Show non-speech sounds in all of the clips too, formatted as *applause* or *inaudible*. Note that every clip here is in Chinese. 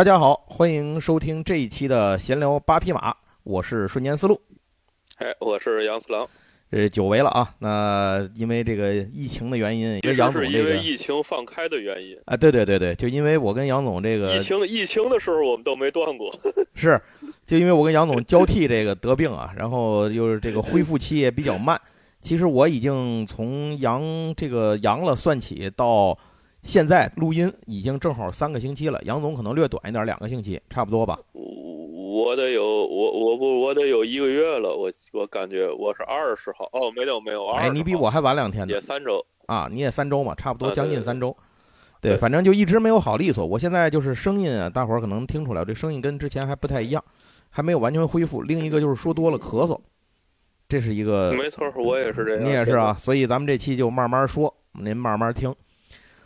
大家好，欢迎收听这一期的闲聊八匹马，我是瞬间思路。哎，我是杨四郎。呃，久违了啊！那因为这个疫情的原因，这杨总是因为疫情放开的原因啊。对对对对，就因为我跟杨总这个疫情疫情的时候我们都没断过。*laughs* 是，就因为我跟杨总交替这个得病啊，然后就是这个恢复期也比较慢。其实我已经从阳这个阳了算起到。现在录音已经正好三个星期了，杨总可能略短一点，两个星期差不多吧。我得有我我不我得有一个月了，我我感觉我是二十号哦，没有没有二。哎，你比我还晚两天呢。也三周啊，你也三周嘛，差不多将近三周。对，反正就一直没有好利索。我现在就是声音啊，大伙儿可能听出来，这声音跟之前还不太一样，还没有完全恢复。另一个就是说多了咳嗽，这是一个。没错，我也是这样。你也是啊，所以咱们这期就慢慢说，您慢慢听。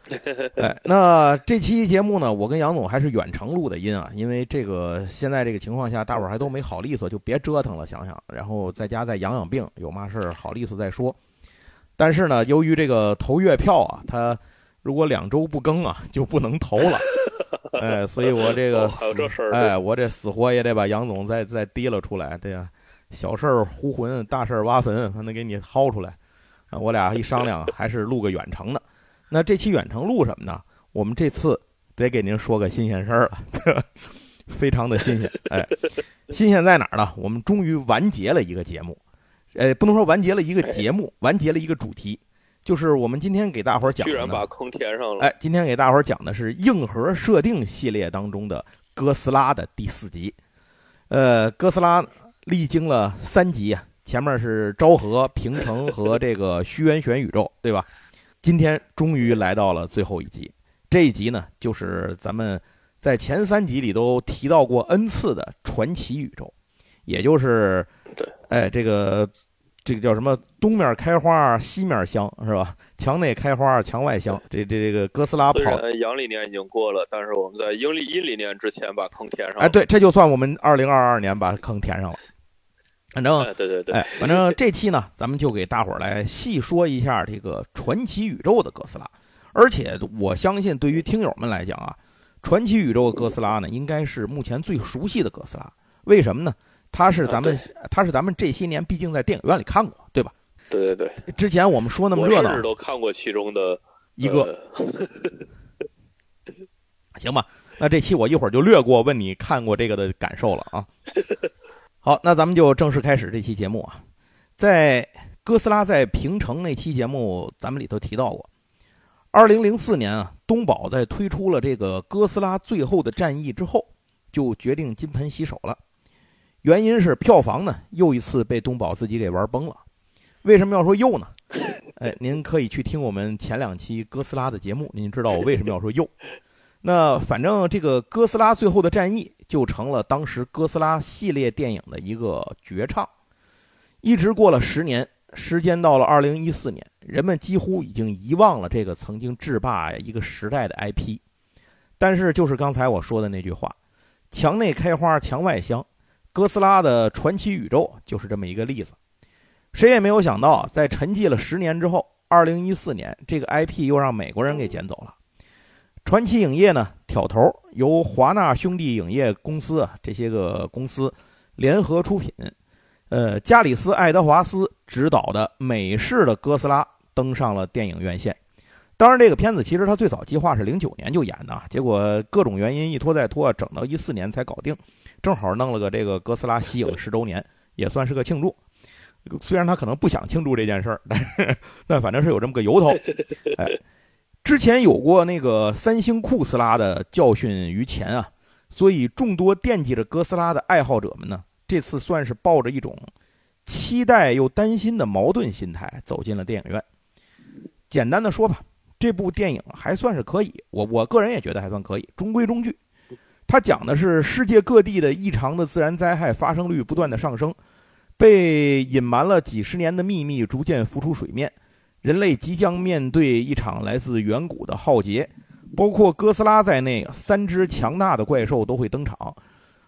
*laughs* 哎，那这期节目呢，我跟杨总还是远程录的音啊，因为这个现在这个情况下，大伙儿还都没好利索，就别折腾了，想想，然后在家再养养病，有嘛事儿好利索再说。但是呢，由于这个投月票啊，他如果两周不更啊，就不能投了。*laughs* 哎，所以我这个哎，我这死活也得把杨总再再提了出来，对呀，小事儿呼魂，大事儿挖坟，还能给你薅出来。我俩一商量，还是录个远程的。那这期远程录什么呢？我们这次得给您说个新鲜事儿了，*laughs* 非常的新鲜。哎，新鲜在哪儿呢？我们终于完结了一个节目，呃，不能说完结了一个节目，完结了一个主题，就是我们今天给大伙儿讲的。居然把坑填上了！哎，今天给大伙儿讲的是硬核设定系列当中的哥斯拉的第四集。呃，哥斯拉历经了三集啊，前面是昭和、平成和这个虚渊玄宇宙，对吧？今天终于来到了最后一集，这一集呢，就是咱们在前三集里都提到过 n 次的传奇宇宙，也就是对，哎，这个这个叫什么？东面开花，西面香，是吧？墙内开花，墙外香。这这这个哥斯拉跑，阳历年已经过了，但是我们在阴历阴历年之前把坑填上。哎，对，这就算我们二零二二年把坑填上了。反正对对对，哎，反正这期呢，咱们就给大伙儿来细说一下这个传奇宇宙的哥斯拉。而且我相信，对于听友们来讲啊，传奇宇宙的哥斯拉呢，应该是目前最熟悉的哥斯拉。为什么呢？它是咱们，它是咱们这些年毕竟在电影院里看过，对吧？对对对。之前我们说那么热闹，都看过其中的一个。*laughs* 行吧，那这期我一会儿就略过问你看过这个的感受了啊。*laughs* 好，那咱们就正式开始这期节目啊。在哥斯拉在平城那期节目，咱们里头提到过，二零零四年啊，东宝在推出了这个《哥斯拉：最后的战役》之后，就决定金盆洗手了。原因是票房呢，又一次被东宝自己给玩崩了。为什么要说又呢？*laughs* 哎，您可以去听我们前两期哥斯拉的节目，您知道我为什么要说又。那反正这个《哥斯拉：最后的战役》。就成了当时哥斯拉系列电影的一个绝唱，一直过了十年，时间到了二零一四年，人们几乎已经遗忘了这个曾经制霸一个时代的 IP。但是，就是刚才我说的那句话：“墙内开花墙外香”，哥斯拉的传奇宇宙就是这么一个例子。谁也没有想到，在沉寂了十年之后，二零一四年，这个 IP 又让美国人给捡走了。传奇影业呢，挑头由华纳兄弟影业公司啊这些个公司联合出品，呃，加里斯·爱德华斯执导的美式的哥斯拉登上了电影院线。当然，这个片子其实他最早计划是零九年就演的，结果各种原因一拖再拖，整到一四年才搞定，正好弄了个这个哥斯拉息影十周年，也算是个庆祝。*laughs* 虽然他可能不想庆祝这件事儿，但是但反正是有这么个由头，*laughs* 哎。之前有过那个三星库斯拉的教训于前啊，所以众多惦记着哥斯拉的爱好者们呢，这次算是抱着一种期待又担心的矛盾心态走进了电影院。简单的说吧，这部电影还算是可以，我我个人也觉得还算可以，中规中矩。它讲的是世界各地的异常的自然灾害发生率不断的上升，被隐瞒了几十年的秘密逐渐浮出水面。人类即将面对一场来自远古的浩劫，包括哥斯拉在内，三只强大的怪兽都会登场。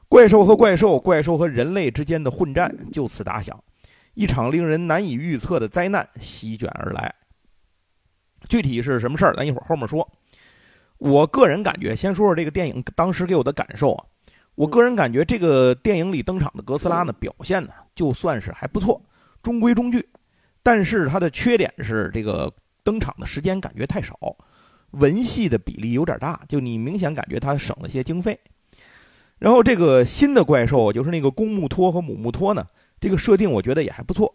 怪兽和怪兽，怪兽和人类之间的混战就此打响，一场令人难以预测的灾难席卷而来。具体是什么事儿，咱一会儿后面说。我个人感觉，先说说这个电影当时给我的感受啊。我个人感觉这个电影里登场的哥斯拉呢，表现呢就算是还不错，中规中矩。但是它的缺点是这个登场的时间感觉太少，文戏的比例有点大，就你明显感觉它省了些经费。然后这个新的怪兽就是那个公木托和母木托呢，这个设定我觉得也还不错。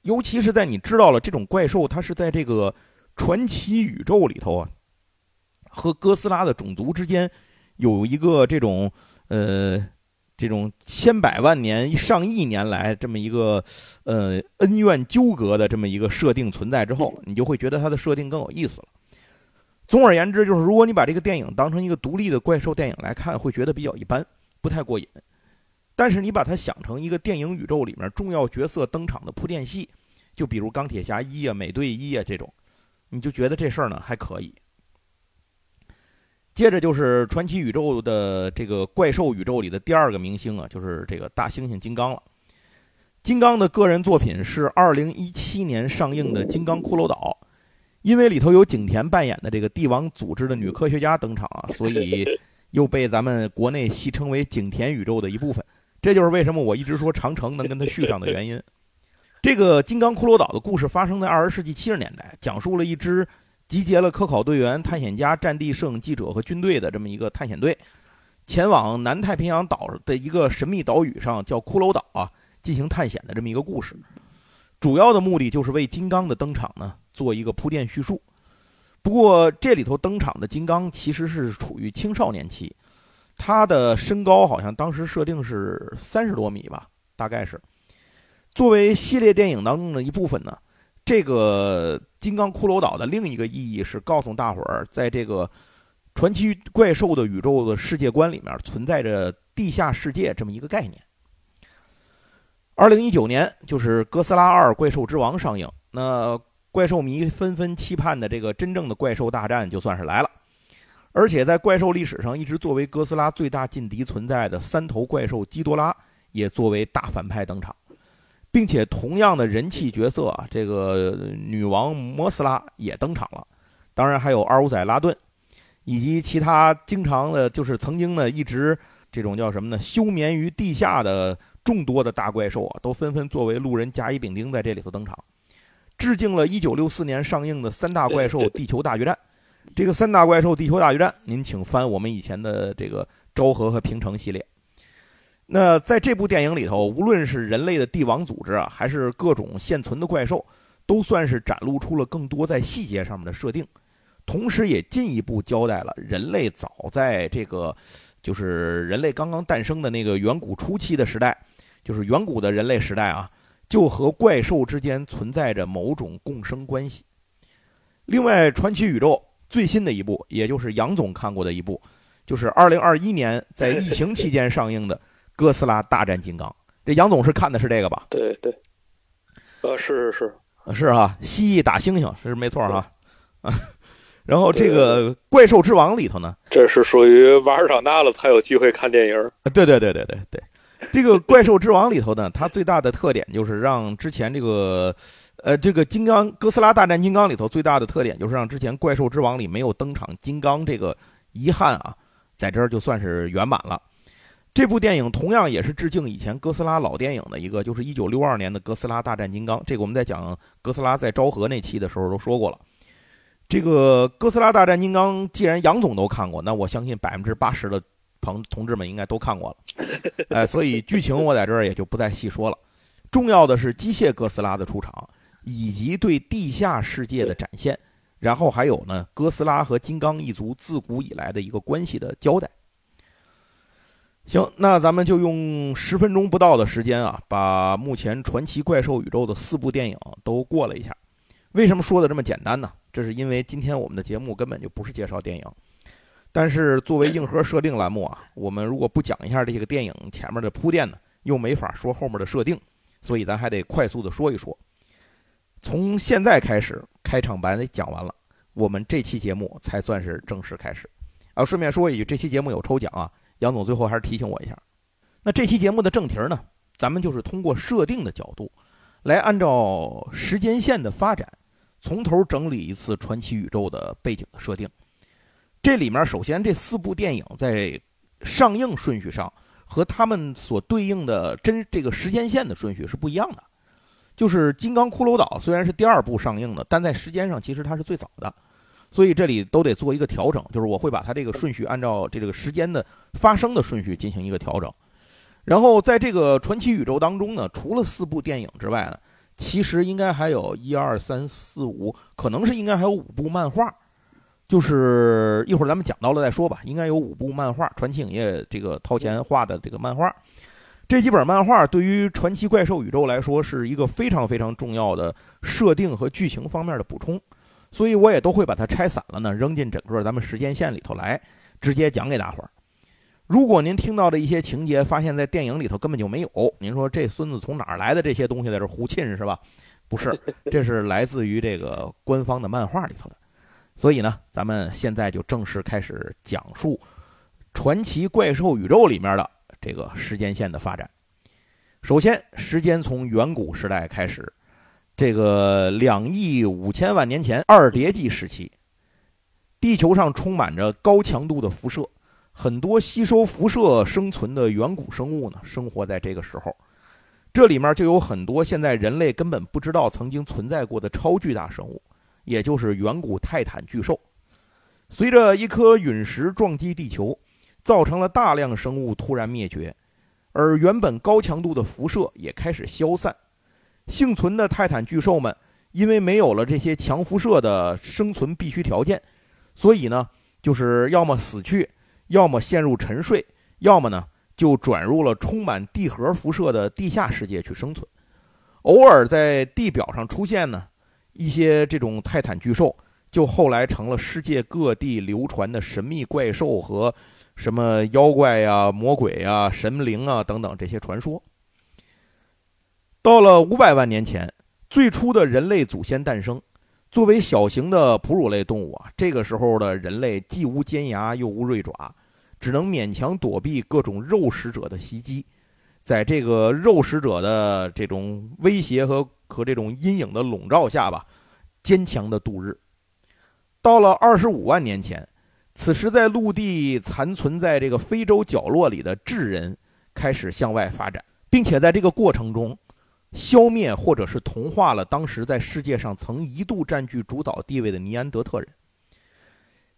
尤其是在你知道了这种怪兽它是在这个传奇宇宙里头啊，和哥斯拉的种族之间。有一个这种，呃，这种千百万年、上亿年来这么一个，呃，恩怨纠葛的这么一个设定存在之后，你就会觉得它的设定更有意思了。总而言之，就是如果你把这个电影当成一个独立的怪兽电影来看，会觉得比较一般，不太过瘾。但是你把它想成一个电影宇宙里面重要角色登场的铺垫戏，就比如钢铁侠一啊、美队一啊这种，你就觉得这事儿呢还可以。接着就是传奇宇宙的这个怪兽宇宙里的第二个明星啊，就是这个大猩猩金刚了。金刚的个人作品是二零一七年上映的《金刚骷髅岛》，因为里头有景甜扮演的这个帝王组织的女科学家登场啊，所以又被咱们国内戏称为景甜宇宙的一部分。这就是为什么我一直说长城能跟它续上的原因。这个《金刚骷髅岛》的故事发生在二十世纪七十年代，讲述了一支。集结了科考队员、探险家、战地摄影记者和军队的这么一个探险队，前往南太平洋岛的一个神秘岛屿上，叫骷髅岛啊，进行探险的这么一个故事。主要的目的就是为金刚的登场呢做一个铺垫叙述。不过这里头登场的金刚其实是处于青少年期，他的身高好像当时设定是三十多米吧，大概是。作为系列电影当中的一部分呢。这个金刚骷髅岛的另一个意义是告诉大伙儿，在这个传奇怪兽的宇宙的世界观里面，存在着地下世界这么一个概念。二零一九年，就是《哥斯拉二：怪兽之王》上映，那怪兽迷纷纷期盼的这个真正的怪兽大战就算是来了。而且在怪兽历史上一直作为哥斯拉最大劲敌存在的三头怪兽基多拉，也作为大反派登场。并且同样的人气角色啊，这个女王摩斯拉也登场了，当然还有二五仔拉顿，以及其他经常的，就是曾经呢一直这种叫什么呢，休眠于地下的众多的大怪兽啊，都纷纷作为路人甲乙丙丁在这里头登场，致敬了1964年上映的三大怪兽地球大决战。这个三大怪兽地球大决战，您请翻我们以前的这个昭和和平成系列。那在这部电影里头，无论是人类的帝王组织啊，还是各种现存的怪兽，都算是展露出了更多在细节上面的设定，同时也进一步交代了人类早在这个，就是人类刚刚诞生的那个远古初期的时代，就是远古的人类时代啊，就和怪兽之间存在着某种共生关系。另外，传奇宇宙最新的一部，也就是杨总看过的一部，就是二零二一年在疫情期间上映的。哥斯拉大战金刚，这杨总是看的是这个吧？对对，呃，是是是，是啊，蜥蜴打猩猩是没错哈。*laughs* 然后这个怪兽之王里头呢，这是属于玩长大了才有机会看电影。对对对对对对，这个怪兽之王里头呢，它最大的特点就是让之前这个，呃，这个金刚哥斯拉大战金刚里头最大的特点就是让之前怪兽之王里没有登场金刚这个遗憾啊，在这儿就算是圆满了。这部电影同样也是致敬以前哥斯拉老电影的一个，就是一九六二年的《哥斯拉大战金刚》。这个我们在讲哥斯拉在昭和那期的时候都说过了。这个《哥斯拉大战金刚》，既然杨总都看过，那我相信百分之八十的朋同志们应该都看过了。哎，所以剧情我在这儿也就不再细说了。重要的是机械哥斯拉的出场，以及对地下世界的展现，然后还有呢，哥斯拉和金刚一族自古以来的一个关系的交代。行，那咱们就用十分钟不到的时间啊，把目前传奇怪兽宇宙的四部电影都过了一下。为什么说的这么简单呢？这是因为今天我们的节目根本就不是介绍电影，但是作为硬核设定栏目啊，我们如果不讲一下这个电影前面的铺垫呢，又没法说后面的设定，所以咱还得快速的说一说。从现在开始，开场白讲完了，我们这期节目才算是正式开始。啊，顺便说一句，这期节目有抽奖啊。杨总最后还是提醒我一下，那这期节目的正题呢，咱们就是通过设定的角度，来按照时间线的发展，从头整理一次传奇宇宙的背景的设定。这里面首先这四部电影在上映顺序上和他们所对应的真这个时间线的顺序是不一样的。就是《金刚骷髅岛》虽然是第二部上映的，但在时间上其实它是最早的，所以这里都得做一个调整。就是我会把它这个顺序按照这个时间的发生的顺序进行一个调整。然后在这个传奇宇宙当中呢，除了四部电影之外呢，其实应该还有一二三四五，可能是应该还有五部漫画。就是一会儿咱们讲到了再说吧，应该有五部漫画，传奇影业这个掏钱画的这个漫画。这几本漫画对于传奇怪兽宇宙来说是一个非常非常重要的设定和剧情方面的补充，所以我也都会把它拆散了呢，扔进整个咱们时间线里头来，直接讲给大伙儿。如果您听到的一些情节发现在电影里头根本就没有，您说这孙子从哪儿来的这些东西在这胡沁是吧？*laughs* 不是，这是来自于这个官方的漫画里头的。所以呢，咱们现在就正式开始讲述传奇怪兽宇宙里面的。这个时间线的发展，首先，时间从远古时代开始，这个两亿五千万年前二叠纪时期，地球上充满着高强度的辐射，很多吸收辐射生存的远古生物呢，生活在这个时候，这里面就有很多现在人类根本不知道曾经存在过的超巨大生物，也就是远古泰坦巨兽。随着一颗陨石撞击地球。造成了大量生物突然灭绝，而原本高强度的辐射也开始消散。幸存的泰坦巨兽们因为没有了这些强辐射的生存必须条件，所以呢，就是要么死去，要么陷入沉睡，要么呢就转入了充满地核辐射的地下世界去生存。偶尔在地表上出现呢一些这种泰坦巨兽，就后来成了世界各地流传的神秘怪兽和。什么妖怪呀、魔鬼呀、神灵啊等等这些传说。到了五百万年前，最初的人类祖先诞生。作为小型的哺乳类动物啊，这个时候的人类既无尖牙又无锐爪，只能勉强躲避各种肉食者的袭击。在这个肉食者的这种威胁和和这种阴影的笼罩下吧，坚强的度日。到了二十五万年前。此时，在陆地残存在这个非洲角落里的智人开始向外发展，并且在这个过程中，消灭或者是同化了当时在世界上曾一度占据主导地位的尼安德特人，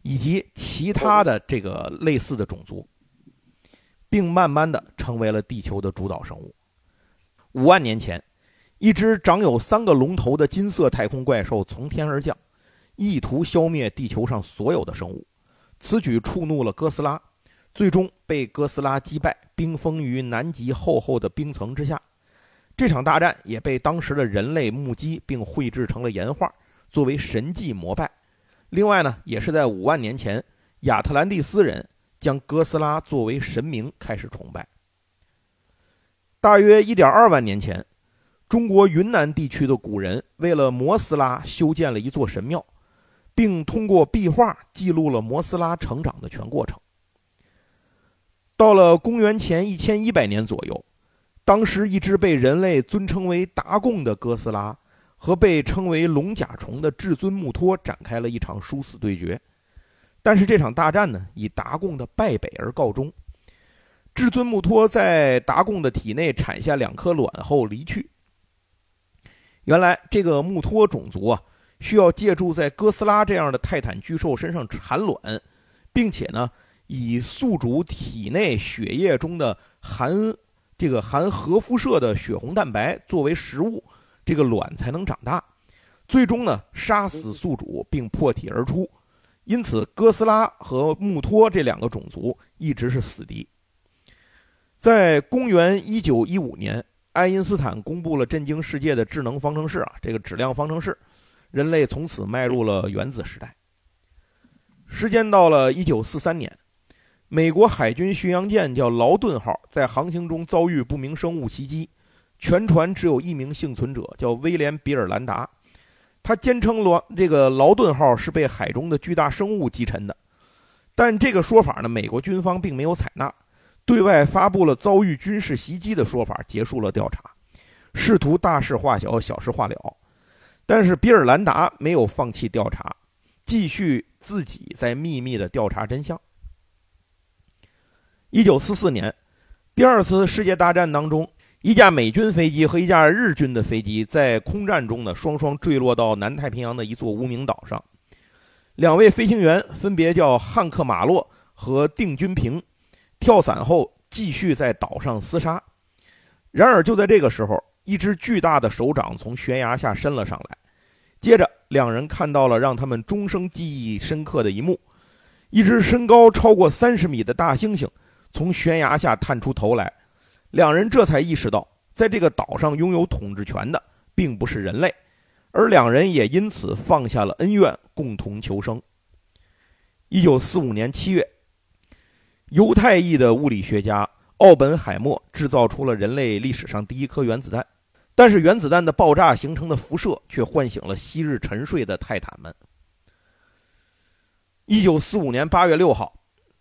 以及其他的这个类似的种族，并慢慢的成为了地球的主导生物。五万年前，一只长有三个龙头的金色太空怪兽从天而降，意图消灭地球上所有的生物。此举触怒了哥斯拉，最终被哥斯拉击败，冰封于南极厚厚的冰层之下。这场大战也被当时的人类目击并绘制成了岩画，作为神迹膜拜。另外呢，也是在五万年前，亚特兰蒂斯人将哥斯拉作为神明开始崇拜。大约一点二万年前，中国云南地区的古人为了摩斯拉修建了一座神庙。并通过壁画记录了摩斯拉成长的全过程。到了公元前一千一百年左右，当时一只被人类尊称为达贡的哥斯拉和被称为龙甲虫的至尊穆托展开了一场殊死对决。但是这场大战呢，以达贡的败北而告终。至尊穆托在达贡的体内产下两颗卵后离去。原来这个穆托种族啊。需要借助在哥斯拉这样的泰坦巨兽身上产卵，并且呢，以宿主体内血液中的含这个含核辐射的血红蛋白作为食物，这个卵才能长大，最终呢杀死宿主并破体而出。因此，哥斯拉和穆托这两个种族一直是死敌。在公元一九一五年，爱因斯坦公布了震惊世界的智能方程式啊，这个质量方程式。人类从此迈入了原子时代。时间到了一九四三年，美国海军巡洋舰叫劳顿号，在航行中遭遇不明生物袭击，全船只有一名幸存者，叫威廉·比尔兰达。他坚称罗这个劳顿号是被海中的巨大生物击沉的，但这个说法呢，美国军方并没有采纳，对外发布了遭遇军事袭击的说法，结束了调查，试图大事化小，小事化了。但是比尔兰达没有放弃调查，继续自己在秘密的调查真相。一九四四年，第二次世界大战当中，一架美军飞机和一架日军的飞机在空战中呢，双双坠落到南太平洋的一座无名岛上。两位飞行员分别叫汉克·马洛和丁军平，跳伞后继续在岛上厮杀。然而，就在这个时候，一只巨大的手掌从悬崖下伸了上来，接着两人看到了让他们终生记忆深刻的一幕：一只身高超过三十米的大猩猩。从悬崖下探出头来，两人这才意识到，在这个岛上拥有统治权的并不是人类，而两人也因此放下了恩怨，共同求生。一九四五年七月，犹太裔的物理学家奥本海默制造出了人类历史上第一颗原子弹，但是原子弹的爆炸形成的辐射却唤醒了昔日沉睡的泰坦们。一九四五年八月六号。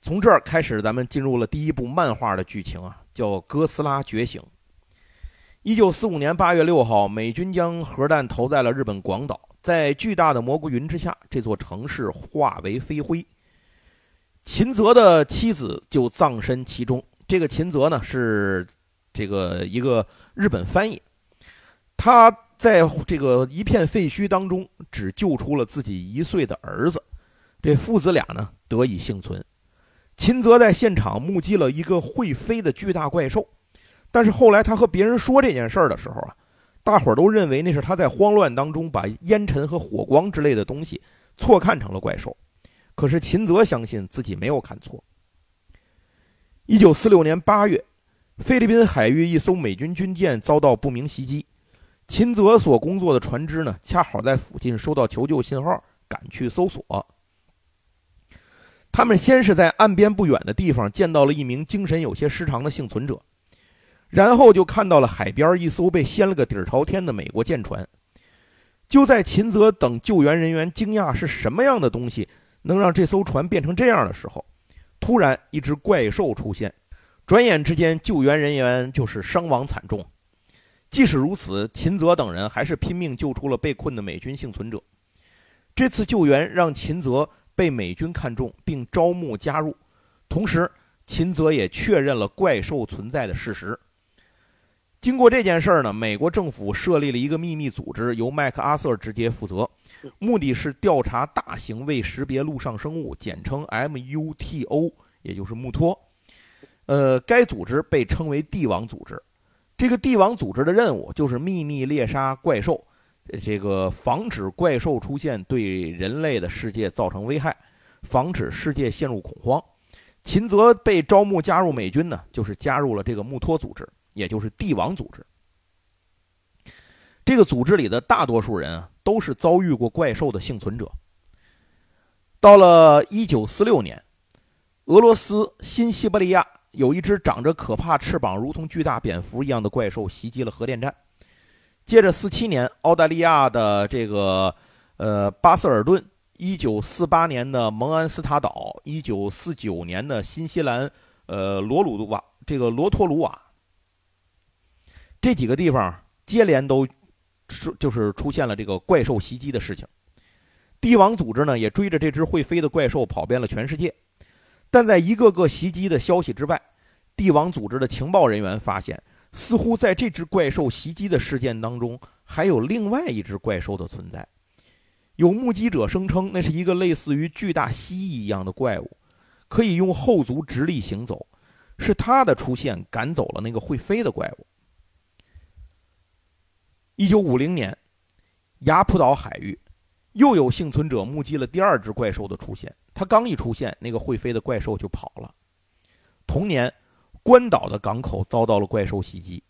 从这儿开始，咱们进入了第一部漫画的剧情啊，叫《哥斯拉觉醒》。一九四五年八月六号，美军将核弹投在了日本广岛，在巨大的蘑菇云之下，这座城市化为飞灰。秦泽的妻子就葬身其中。这个秦泽呢，是这个一个日本翻译，他在这个一片废墟当中，只救出了自己一岁的儿子，这父子俩呢得以幸存。秦泽在现场目击了一个会飞的巨大怪兽，但是后来他和别人说这件事儿的时候啊，大伙儿都认为那是他在慌乱当中把烟尘和火光之类的东西错看成了怪兽。可是秦泽相信自己没有看错。一九四六年八月，菲律宾海域一艘美军军舰遭到不明袭击，秦泽所工作的船只呢，恰好在附近收到求救信号，赶去搜索。他们先是在岸边不远的地方见到了一名精神有些失常的幸存者，然后就看到了海边一艘被掀了个底儿朝天的美国舰船。就在秦泽等救援人员惊讶是什么样的东西能让这艘船变成这样的时候，突然一只怪兽出现，转眼之间救援人员就是伤亡惨重。即使如此，秦泽等人还是拼命救出了被困的美军幸存者。这次救援让秦泽。被美军看中并招募加入，同时秦泽也确认了怪兽存在的事实。经过这件事儿呢，美国政府设立了一个秘密组织，由麦克阿瑟直接负责，目的是调查大型未识别陆上生物，简称 MUTO，也就是木托。呃，该组织被称为帝王组织。这个帝王组织的任务就是秘密猎杀怪兽。这个防止怪兽出现对人类的世界造成危害，防止世界陷入恐慌。秦泽被招募加入美军呢，就是加入了这个木托组织，也就是帝王组织。这个组织里的大多数人啊，都是遭遇过怪兽的幸存者。到了一九四六年，俄罗斯新西伯利亚有一只长着可怕翅膀、如同巨大蝙蝠一样的怪兽袭击了核电站。接着，四七年，澳大利亚的这个呃巴瑟尔顿，一九四八年的蒙安斯塔岛，一九四九年的新西兰呃罗鲁瓦这个罗托鲁瓦，这几个地方接连都是就是出现了这个怪兽袭击的事情。帝王组织呢也追着这只会飞的怪兽跑遍了全世界，但在一个个袭击的消息之外，帝王组织的情报人员发现。似乎在这只怪兽袭击的事件当中，还有另外一只怪兽的存在。有目击者声称，那是一个类似于巨大蜥蜴一样的怪物，可以用后足直立行走。是它的出现赶走了那个会飞的怪物。一九五零年，雅普岛海域又有幸存者目击了第二只怪兽的出现。它刚一出现，那个会飞的怪兽就跑了。同年。关岛的港口遭到了怪兽袭击，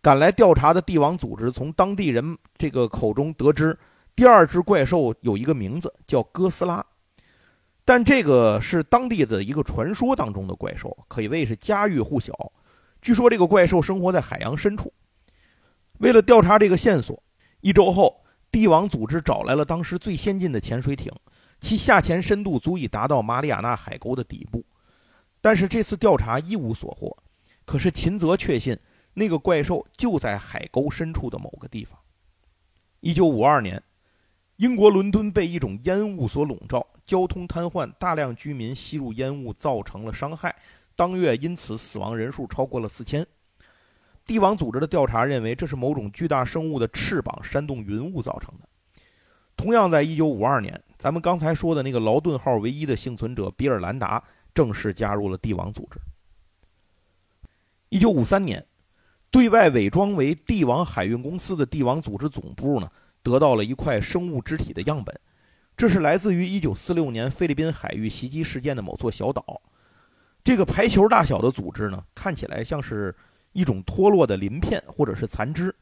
赶来调查的帝王组织从当地人这个口中得知，第二只怪兽有一个名字叫哥斯拉，但这个是当地的一个传说当中的怪兽，可以谓是家喻户晓。据说这个怪兽生活在海洋深处。为了调查这个线索，一周后，帝王组织找来了当时最先进的潜水艇，其下潜深度足以达到马里亚纳海沟的底部。但是这次调查一无所获，可是秦泽确信那个怪兽就在海沟深处的某个地方。一九五二年，英国伦敦被一种烟雾所笼罩，交通瘫痪，大量居民吸入烟雾，造成了伤害。当月因此死亡人数超过了四千。帝王组织的调查认为，这是某种巨大生物的翅膀扇动云雾造成的。同样，在一九五二年，咱们刚才说的那个劳顿号唯一的幸存者比尔兰达正式加入了帝王组织。一九五三年，对外伪装为帝王海运公司的帝王组织总部呢，得到了一块生物肢体的样本，这是来自于一九四六年菲律宾海域袭击事件的某座小岛。这个排球大小的组织呢，看起来像是一种脱落的鳞片或者是残肢，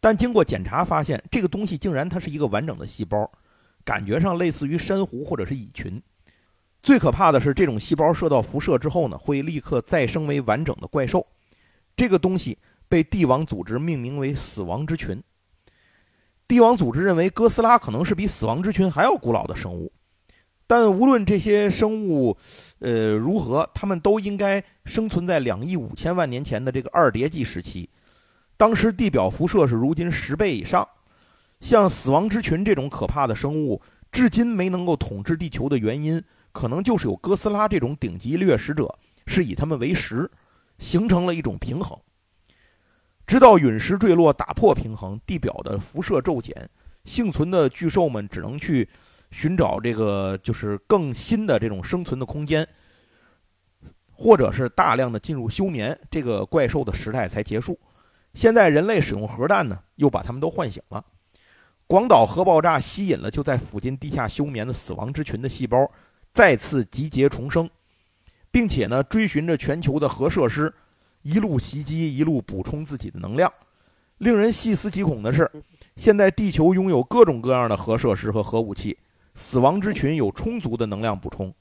但经过检查发现，这个东西竟然它是一个完整的细胞，感觉上类似于珊瑚或者是蚁群。最可怕的是，这种细胞受到辐射之后呢，会立刻再生为完整的怪兽。这个东西被帝王组织命名为“死亡之群”。帝王组织认为哥斯拉可能是比死亡之群还要古老的生物。但无论这些生物，呃如何，它们都应该生存在两亿五千万年前的这个二叠纪时期。当时地表辐射是如今十倍以上。像死亡之群这种可怕的生物，至今没能够统治地球的原因，可能就是有哥斯拉这种顶级掠食者是以它们为食，形成了一种平衡。直到陨石坠落打破平衡，地表的辐射骤减，幸存的巨兽们只能去。寻找这个就是更新的这种生存的空间，或者是大量的进入休眠，这个怪兽的时代才结束。现在人类使用核弹呢，又把他们都唤醒了。广岛核爆炸吸引了就在附近地下休眠的死亡之群的细胞，再次集结重生，并且呢，追寻着全球的核设施，一路袭击，一路补充自己的能量。令人细思极恐的是，现在地球拥有各种各样的核设施和核武器。死亡之群有充足的能量补充，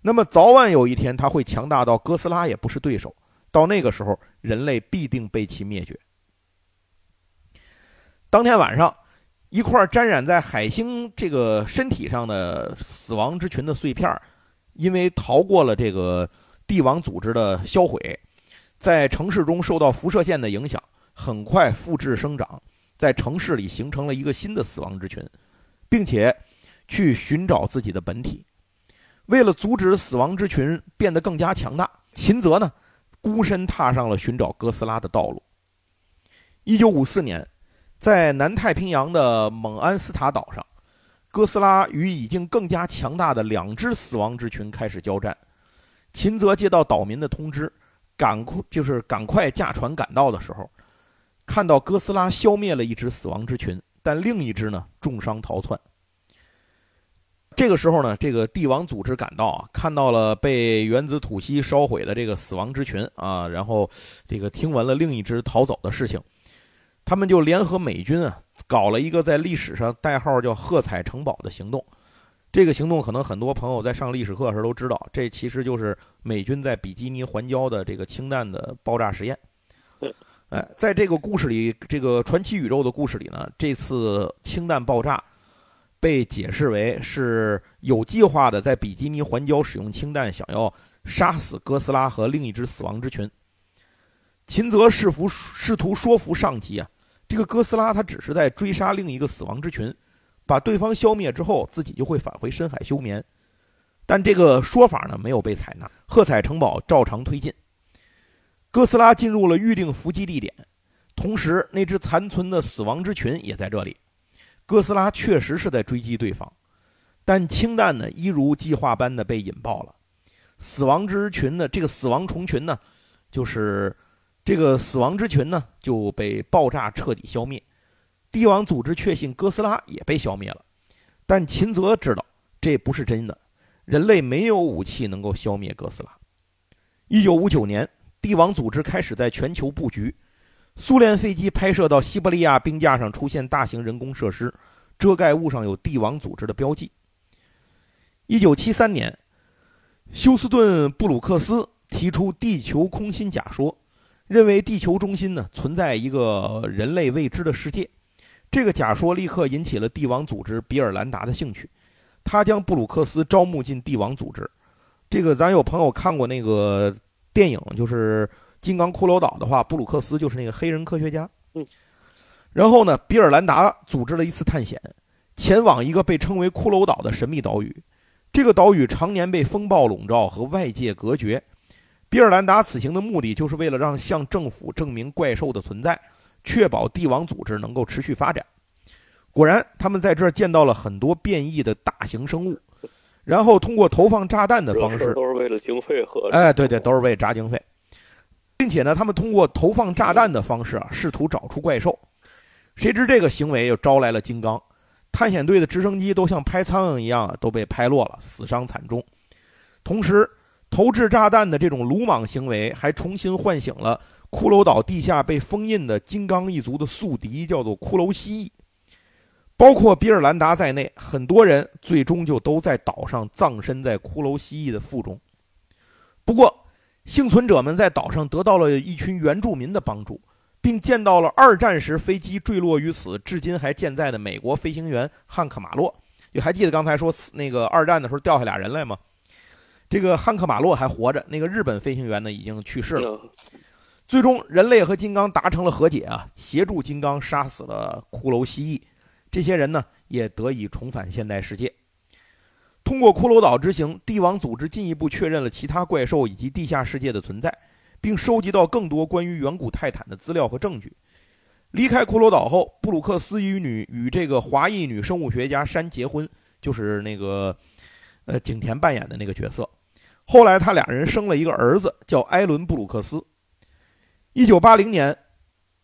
那么早晚有一天，它会强大到哥斯拉也不是对手。到那个时候，人类必定被其灭绝。当天晚上，一块沾染在海星这个身体上的死亡之群的碎片，因为逃过了这个帝王组织的销毁，在城市中受到辐射线的影响，很快复制生长，在城市里形成了一个新的死亡之群，并且。去寻找自己的本体，为了阻止死亡之群变得更加强大，秦泽呢孤身踏上了寻找哥斯拉的道路。一九五四年，在南太平洋的蒙安斯塔岛上，哥斯拉与已经更加强大的两只死亡之群开始交战。秦泽接到岛民的通知，赶快就是赶快驾船赶到的时候，看到哥斯拉消灭了一只死亡之群，但另一只呢重伤逃窜。这个时候呢，这个帝王组织赶到啊，看到了被原子吐息烧毁的这个死亡之群啊，然后这个听闻了另一只逃走的事情，他们就联合美军啊，搞了一个在历史上代号叫“喝彩城堡”的行动。这个行动可能很多朋友在上历史课时都知道，这其实就是美军在比基尼环礁的这个氢弹的爆炸实验。哎，在这个故事里，这个传奇宇宙的故事里呢，这次氢弹爆炸。被解释为是有计划的在比基尼环礁使用氢弹，想要杀死哥斯拉和另一只死亡之群。秦泽试图试图说服上级啊，这个哥斯拉他只是在追杀另一个死亡之群，把对方消灭之后，自己就会返回深海休眠。但这个说法呢没有被采纳，喝彩城堡照常推进。哥斯拉进入了预定伏击地点，同时那只残存的死亡之群也在这里。哥斯拉确实是在追击对方，但氢弹呢，一如计划般的被引爆了。死亡之群的这个死亡虫群呢，就是这个死亡之群呢就被爆炸彻底消灭。帝王组织确信哥斯拉也被消灭了，但秦泽知道这不是真的，人类没有武器能够消灭哥斯拉。一九五九年，帝王组织开始在全球布局。苏联飞机拍摄到西伯利亚冰架上出现大型人工设施，遮盖物上有帝王组织的标记。一九七三年，休斯顿布鲁克斯提出地球空心假说，认为地球中心呢存在一个人类未知的世界。这个假说立刻引起了帝王组织比尔兰达的兴趣，他将布鲁克斯招募进帝王组织。这个咱有朋友看过那个电影，就是。金刚骷髅岛的话，布鲁克斯就是那个黑人科学家。嗯，然后呢，比尔兰达组织了一次探险，前往一个被称为骷髅岛的神秘岛屿。这个岛屿常年被风暴笼罩，和外界隔绝。比尔兰达此行的目的，就是为了让向政府证明怪兽的存在，确保帝王组织能够持续发展。果然，他们在这儿见到了很多变异的大型生物，然后通过投放炸弹的方式，都是为了经费和哎，对对，都是为炸经费，并且呢，他们通过投放炸弹的方式啊，试图找出怪兽。谁知这个行为又招来了金刚，探险队的直升机都像拍苍蝇一样都被拍落了，死伤惨重。同时，投掷炸弹的这种鲁莽行为还重新唤醒了骷髅岛地下被封印的金刚一族的宿敌，叫做骷髅蜥蜴。包括比尔兰达在内，很多人最终就都在岛上葬身在骷髅蜥蜴的腹中。不过，幸存者们在岛上得到了一群原住民的帮助，并见到了二战时飞机坠落于此、至今还健在的美国飞行员汉克马洛。你还记得刚才说那个二战的时候掉下俩人来吗？这个汉克马洛还活着，那个日本飞行员呢已经去世了。最终，人类和金刚达成了和解啊，协助金刚杀死了骷髅蜥蜴。这些人呢，也得以重返现代世界。通过骷髅岛之行，帝王组织进一步确认了其他怪兽以及地下世界的存在，并收集到更多关于远古泰坦的资料和证据。离开骷髅岛后，布鲁克斯与女与这个华裔女生物学家山结婚，就是那个，呃，景甜扮演的那个角色。后来，他俩人生了一个儿子，叫埃伦·布鲁克斯。一九八零年，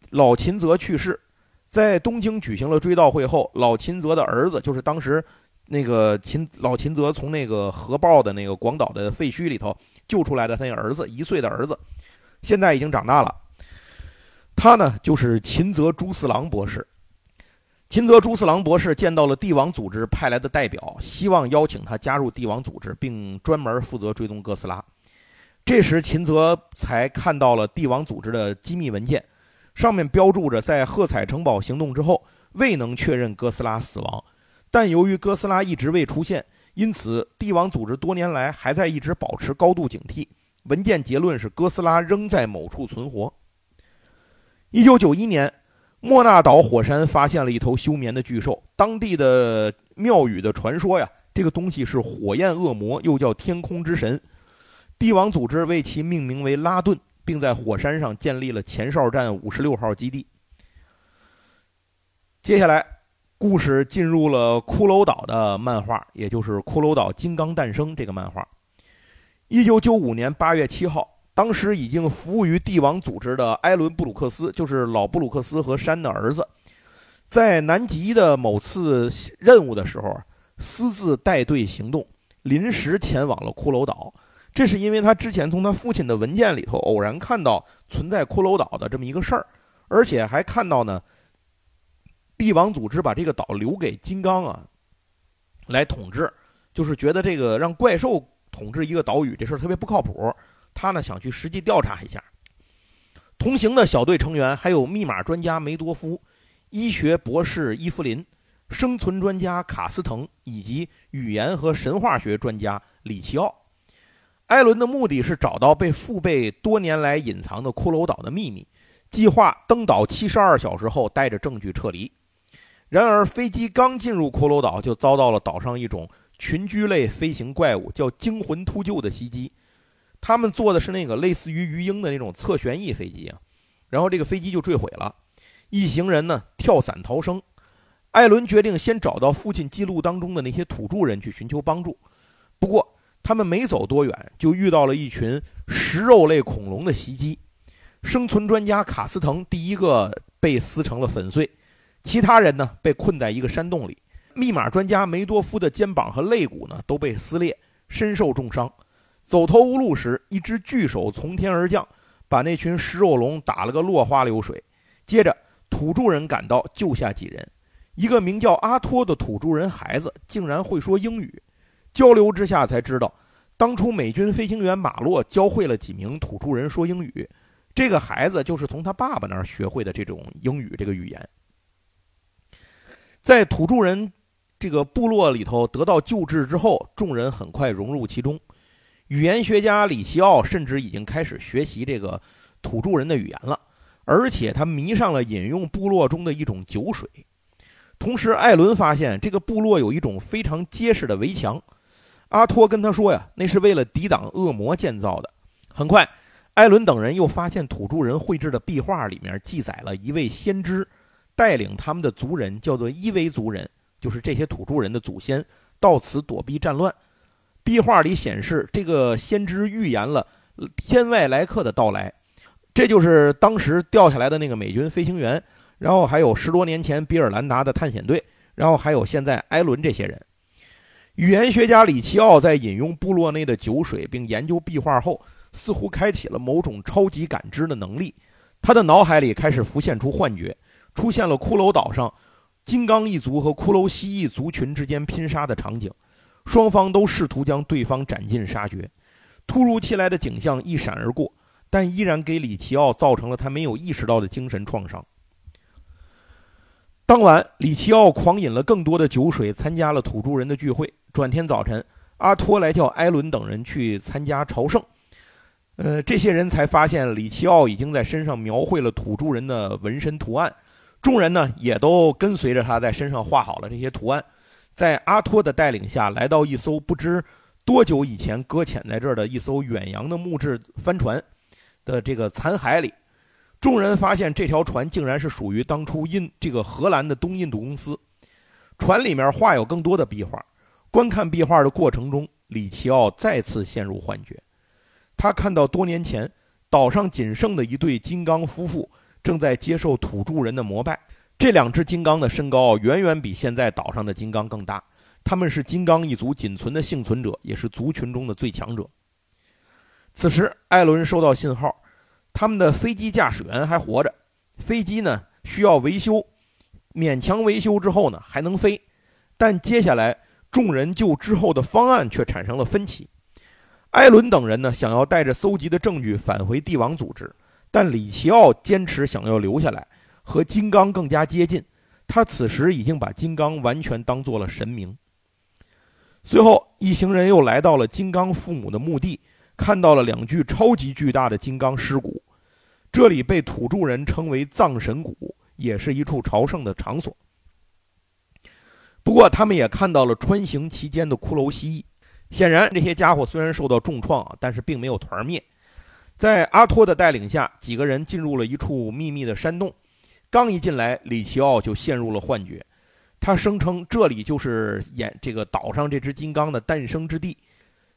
老秦泽去世。在东京举行了追悼会后，老秦泽的儿子，就是当时那个秦老秦泽从那个核爆的那个广岛的废墟里头救出来的他那儿子，一岁的儿子，现在已经长大了。他呢，就是秦泽朱四郎博士。秦泽朱四郎博士见到了帝王组织派来的代表，希望邀请他加入帝王组织，并专门负责追踪哥斯拉。这时，秦泽才看到了帝王组织的机密文件。上面标注着，在喝彩城堡行动之后，未能确认哥斯拉死亡，但由于哥斯拉一直未出现，因此帝王组织多年来还在一直保持高度警惕。文件结论是哥斯拉仍在某处存活。一九九一年，莫纳岛火山发现了一头休眠的巨兽，当地的庙宇的传说呀，这个东西是火焰恶魔，又叫天空之神，帝王组织为其命名为拉顿。并在火山上建立了前哨站五十六号基地。接下来，故事进入了骷髅岛的漫画，也就是《骷髅岛金刚诞生》这个漫画。一九九五年八月七号，当时已经服务于帝王组织的埃伦·布鲁克斯，就是老布鲁克斯和山的儿子，在南极的某次任务的时候，私自带队行动，临时前往了骷髅岛。这是因为他之前从他父亲的文件里头偶然看到存在骷髅岛的这么一个事儿，而且还看到呢，帝王组织把这个岛留给金刚啊来统治，就是觉得这个让怪兽统治一个岛屿这事儿特别不靠谱，他呢想去实际调查一下。同行的小队成员还有密码专家梅多夫、医学博士伊芙琳、生存专家卡斯滕以及语言和神话学专家里奇奥。艾伦的目的是找到被父辈多年来隐藏的骷髅岛的秘密，计划登岛七十二小时后带着证据撤离。然而，飞机刚进入骷髅岛，就遭到了岛上一种群居类飞行怪物叫惊魂秃鹫的袭击。他们坐的是那个类似于鱼鹰的那种侧旋翼飞机啊，然后这个飞机就坠毁了。一行人呢跳伞逃生。艾伦决定先找到父亲记录当中的那些土著人去寻求帮助，不过。他们没走多远，就遇到了一群食肉类恐龙的袭击。生存专家卡斯滕第一个被撕成了粉碎，其他人呢被困在一个山洞里。密码专家梅多夫的肩膀和肋骨呢都被撕裂，身受重伤。走投无路时，一只巨手从天而降，把那群食肉龙打了个落花流水。接着，土著人赶到救下几人。一个名叫阿托的土著人孩子竟然会说英语。交流之下才知道，当初美军飞行员马洛教会了几名土著人说英语，这个孩子就是从他爸爸那儿学会的这种英语这个语言。在土著人这个部落里头得到救治之后，众人很快融入其中。语言学家里奇奥甚至已经开始学习这个土著人的语言了，而且他迷上了饮用部落中的一种酒水。同时，艾伦发现这个部落有一种非常结实的围墙。阿托跟他说呀，那是为了抵挡恶魔建造的。很快，艾伦等人又发现土著人绘制的壁画里面记载了一位先知带领他们的族人，叫做伊维族人，就是这些土著人的祖先，到此躲避战乱。壁画里显示，这个先知预言了天外来客的到来，这就是当时掉下来的那个美军飞行员，然后还有十多年前比尔兰达的探险队，然后还有现在艾伦这些人。语言学家里奇奥在饮用部落内的酒水并研究壁画后，似乎开启了某种超级感知的能力。他的脑海里开始浮现出幻觉，出现了骷髅岛上金刚一族和骷髅蜥蜴族群之间拼杀的场景，双方都试图将对方斩尽杀绝。突如其来的景象一闪而过，但依然给里奇奥造成了他没有意识到的精神创伤。当晚，里奇奥狂饮了更多的酒水，参加了土著人的聚会。转天早晨，阿托来叫艾伦等人去参加朝圣。呃，这些人才发现里奇奥已经在身上描绘了土著人的纹身图案，众人呢也都跟随着他在身上画好了这些图案。在阿托的带领下，来到一艘不知多久以前搁浅在这儿的一艘远洋的木质帆船的这个残骸里。众人发现这条船竟然是属于当初印这个荷兰的东印度公司。船里面画有更多的壁画。观看壁画的过程中，里奇奥再次陷入幻觉。他看到多年前岛上仅剩的一对金刚夫妇正在接受土著人的膜拜。这两只金刚的身高远远比现在岛上的金刚更大。他们是金刚一族仅存的幸存者，也是族群中的最强者。此时，艾伦收到信号，他们的飞机驾驶员还活着。飞机呢需要维修，勉强维修之后呢还能飞，但接下来。众人就之后的方案却产生了分歧。艾伦等人呢，想要带着搜集的证据返回帝王组织，但里奇奥坚持想要留下来，和金刚更加接近。他此时已经把金刚完全当做了神明。随后，一行人又来到了金刚父母的墓地，看到了两具超级巨大的金刚尸骨。这里被土著人称为葬神谷，也是一处朝圣的场所。不过，他们也看到了穿行其间的骷髅蜥蜴。显然，这些家伙虽然受到重创啊，但是并没有团灭。在阿托的带领下，几个人进入了一处秘密的山洞。刚一进来，里奇奥就陷入了幻觉。他声称这里就是演这个岛上这只金刚的诞生之地。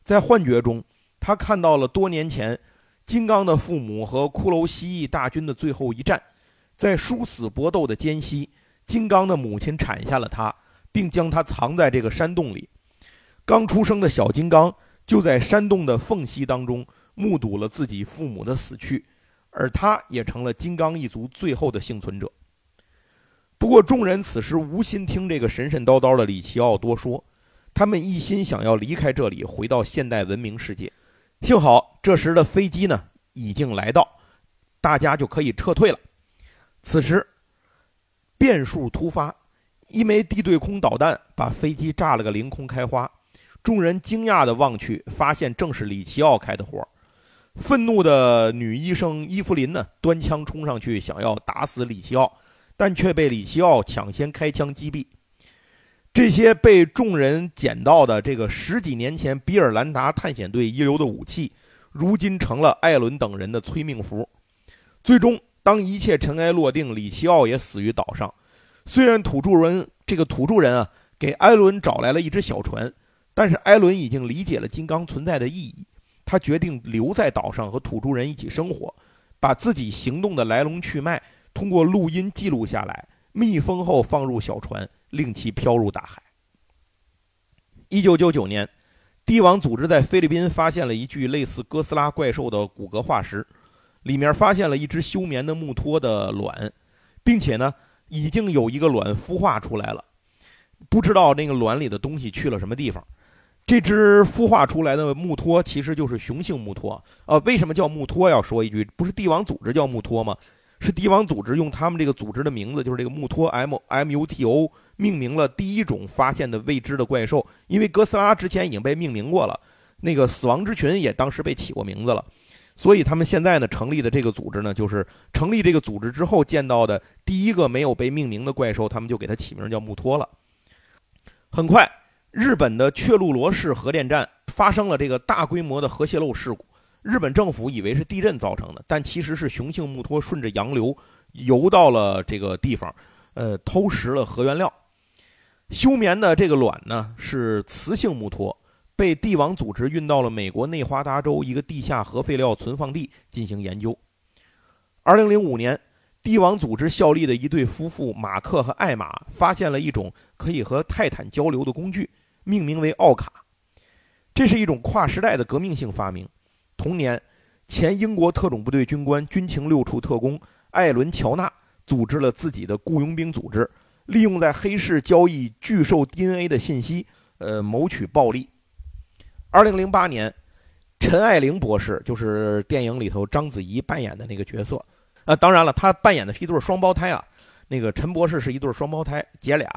在幻觉中，他看到了多年前金刚的父母和骷髅蜥蜴大军的最后一战。在殊死搏斗的间隙，金刚的母亲产下了他。并将他藏在这个山洞里。刚出生的小金刚就在山洞的缝隙当中目睹了自己父母的死去，而他也成了金刚一族最后的幸存者。不过，众人此时无心听这个神神叨叨的里奇奥多说，他们一心想要离开这里，回到现代文明世界。幸好这时的飞机呢已经来到，大家就可以撤退了。此时，变数突发。一枚地对空导弹把飞机炸了个凌空开花，众人惊讶地望去，发现正是里奇奥开的火。愤怒的女医生伊芙琳呢，端枪冲上去想要打死里奇奥，但却被里奇奥抢先开枪击毙。这些被众人捡到的这个十几年前比尔兰达探险队遗留的武器，如今成了艾伦等人的催命符。最终，当一切尘埃落定，里奇奥也死于岛上。虽然土著人这个土著人啊给艾伦找来了一只小船，但是艾伦已经理解了金刚存在的意义，他决定留在岛上和土著人一起生活，把自己行动的来龙去脉通过录音记录下来，密封后放入小船，令其飘入大海。一九九九年，帝王组织在菲律宾发现了一具类似哥斯拉怪兽的骨骼化石，里面发现了一只休眠的木托的卵，并且呢。已经有一个卵孵化出来了，不知道那个卵里的东西去了什么地方。这只孵化出来的木托其实就是雄性木托啊。为什么叫木托？要说一句，不是帝王组织叫木托吗？是帝王组织用他们这个组织的名字，就是这个木托 M M U T O 命名了第一种发现的未知的怪兽。因为哥斯拉之前已经被命名过了，那个死亡之群也当时被起过名字了，所以他们现在呢成立的这个组织呢，就是成立这个组织之后见到的第一个没有被命名的怪兽，他们就给它起名叫木托了。很快，日本的确鹿罗市核电站发生了这个大规模的核泄漏事故。日本政府以为是地震造成的，但其实是雄性木托顺着洋流游到了这个地方，呃，偷食了核原料。休眠的这个卵呢是雌性木托，被帝王组织运到了美国内华达州一个地下核废料存放地进行研究。二零零五年，帝王组织效力的一对夫妇马克和艾玛发现了一种可以和泰坦交流的工具，命名为奥卡。这是一种跨时代的革命性发明。同年，前英国特种部队军官、军情六处特工艾伦·乔纳组织了自己的雇佣兵组织，利用在黑市交易巨兽 DNA 的信息，呃，谋取暴利。二零零八年，陈爱玲博士就是电影里头章子怡扮演的那个角色，啊，当然了，她扮演的是一对双胞胎啊。那个陈博士是一对双胞胎姐俩，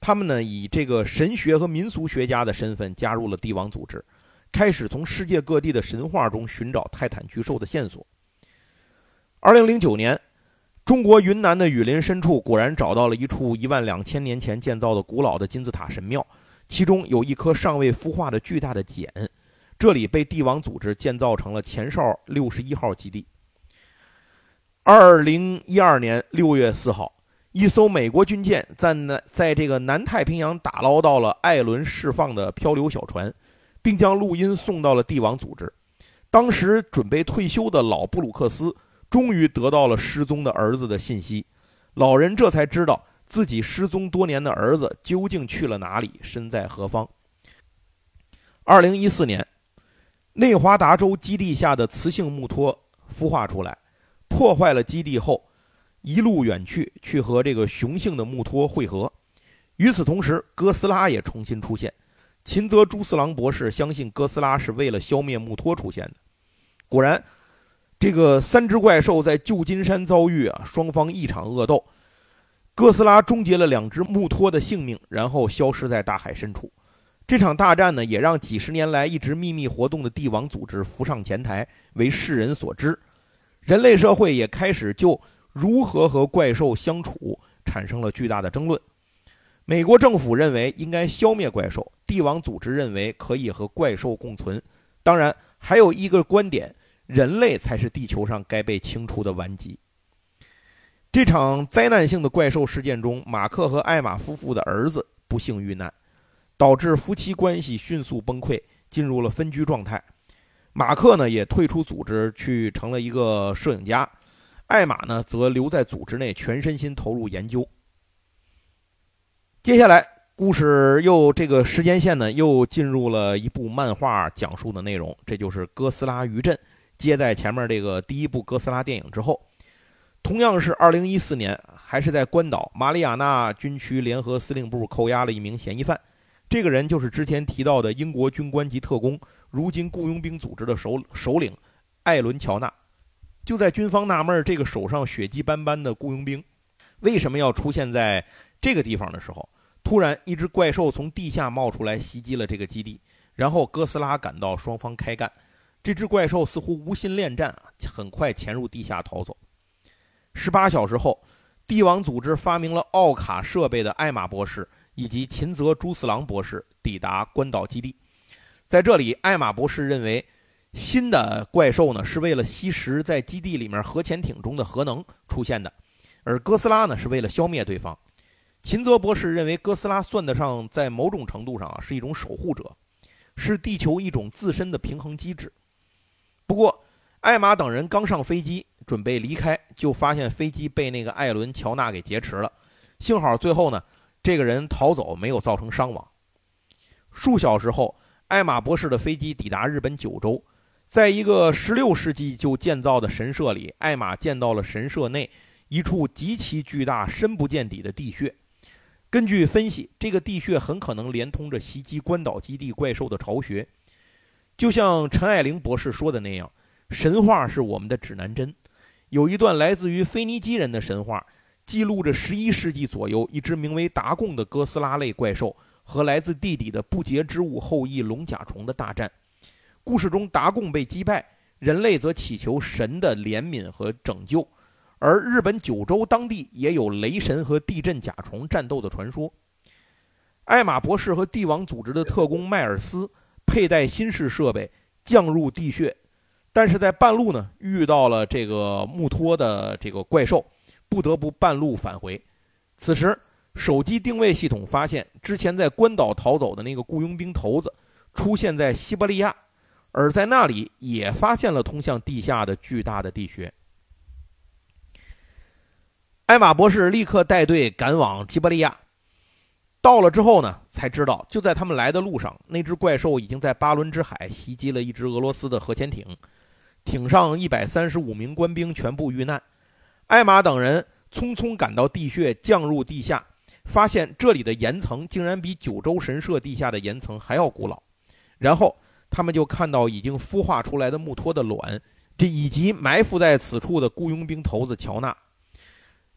他们呢以这个神学和民俗学家的身份加入了帝王组织。开始从世界各地的神话中寻找泰坦巨兽的线索。二零零九年，中国云南的雨林深处果然找到了一处一万两千年前建造的古老的金字塔神庙，其中有一颗尚未孵化的巨大的茧，这里被帝王组织建造成了前哨六十一号基地。二零一二年六月四号，一艘美国军舰在南在这个南太平洋打捞到了艾伦释放的漂流小船。并将录音送到了帝王组织。当时准备退休的老布鲁克斯终于得到了失踪的儿子的信息，老人这才知道自己失踪多年的儿子究竟去了哪里，身在何方。二零一四年，内华达州基地下的雌性木托孵化出来，破坏了基地后，一路远去，去和这个雄性的木托会合。与此同时，哥斯拉也重新出现。秦泽朱四郎博士相信哥斯拉是为了消灭木托出现的。果然，这个三只怪兽在旧金山遭遇啊，双方一场恶斗。哥斯拉终结了两只木托的性命，然后消失在大海深处。这场大战呢，也让几十年来一直秘密活动的帝王组织浮上前台，为世人所知。人类社会也开始就如何和怪兽相处产生了巨大的争论。美国政府认为应该消灭怪兽，帝王组织认为可以和怪兽共存。当然，还有一个观点：人类才是地球上该被清除的顽疾。这场灾难性的怪兽事件中，马克和艾玛夫妇的儿子不幸遇难，导致夫妻关系迅速崩溃，进入了分居状态。马克呢也退出组织，去成了一个摄影家；艾玛呢则留在组织内，全身心投入研究。接下来，故事又这个时间线呢，又进入了一部漫画讲述的内容，这就是《哥斯拉余震》。接在前面这个第一部哥斯拉电影之后，同样是2014年，还是在关岛马里亚纳军区联合司令部扣押了一名嫌疑犯。这个人就是之前提到的英国军官级特工，如今雇佣兵组织的首首领艾伦·乔纳。就在军方纳闷这个手上血迹斑斑的雇佣兵为什么要出现在。这个地方的时候，突然一只怪兽从地下冒出来，袭击了这个基地。然后哥斯拉赶到，双方开干。这只怪兽似乎无心恋战啊，很快潜入地下逃走。十八小时后，帝王组织发明了奥卡设备的艾玛博士以及秦泽朱四郎博士抵达关岛基地。在这里，艾玛博士认为新的怪兽呢是为了吸食在基地里面核潜艇中的核能出现的，而哥斯拉呢是为了消灭对方。秦泽博士认为，哥斯拉算得上在某种程度上啊是一种守护者，是地球一种自身的平衡机制。不过，艾玛等人刚上飞机准备离开，就发现飞机被那个艾伦·乔纳给劫持了。幸好最后呢，这个人逃走，没有造成伤亡。数小时后，艾玛博士的飞机抵达日本九州，在一个16世纪就建造的神社里，艾玛见到了神社内一处极其巨大、深不见底的地穴。根据分析，这个地穴很可能连通着袭击关岛基地怪兽的巢穴。就像陈爱玲博士说的那样，神话是我们的指南针。有一段来自于腓尼基人的神话，记录着11世纪左右一只名为达贡的哥斯拉类怪兽和来自地底的不洁之物后裔龙甲虫的大战。故事中，达贡被击败，人类则祈求神的怜悯和拯救。而日本九州当地也有雷神和地震甲虫战斗的传说。艾玛博士和帝王组织的特工迈尔斯佩戴新式设备降入地穴，但是在半路呢遇到了这个木托的这个怪兽，不得不半路返回。此时，手机定位系统发现之前在关岛逃走的那个雇佣兵头子出现在西伯利亚，而在那里也发现了通向地下的巨大的地穴。艾玛博士立刻带队赶往西伯利亚。到了之后呢，才知道就在他们来的路上，那只怪兽已经在巴伦支海袭击了一只俄罗斯的核潜艇，艇上一百三十五名官兵全部遇难。艾玛等人匆匆赶到地穴，降入地下，发现这里的岩层竟然比九州神社地下的岩层还要古老。然后他们就看到已经孵化出来的木托的卵，这以及埋伏在此处的雇佣兵头子乔纳。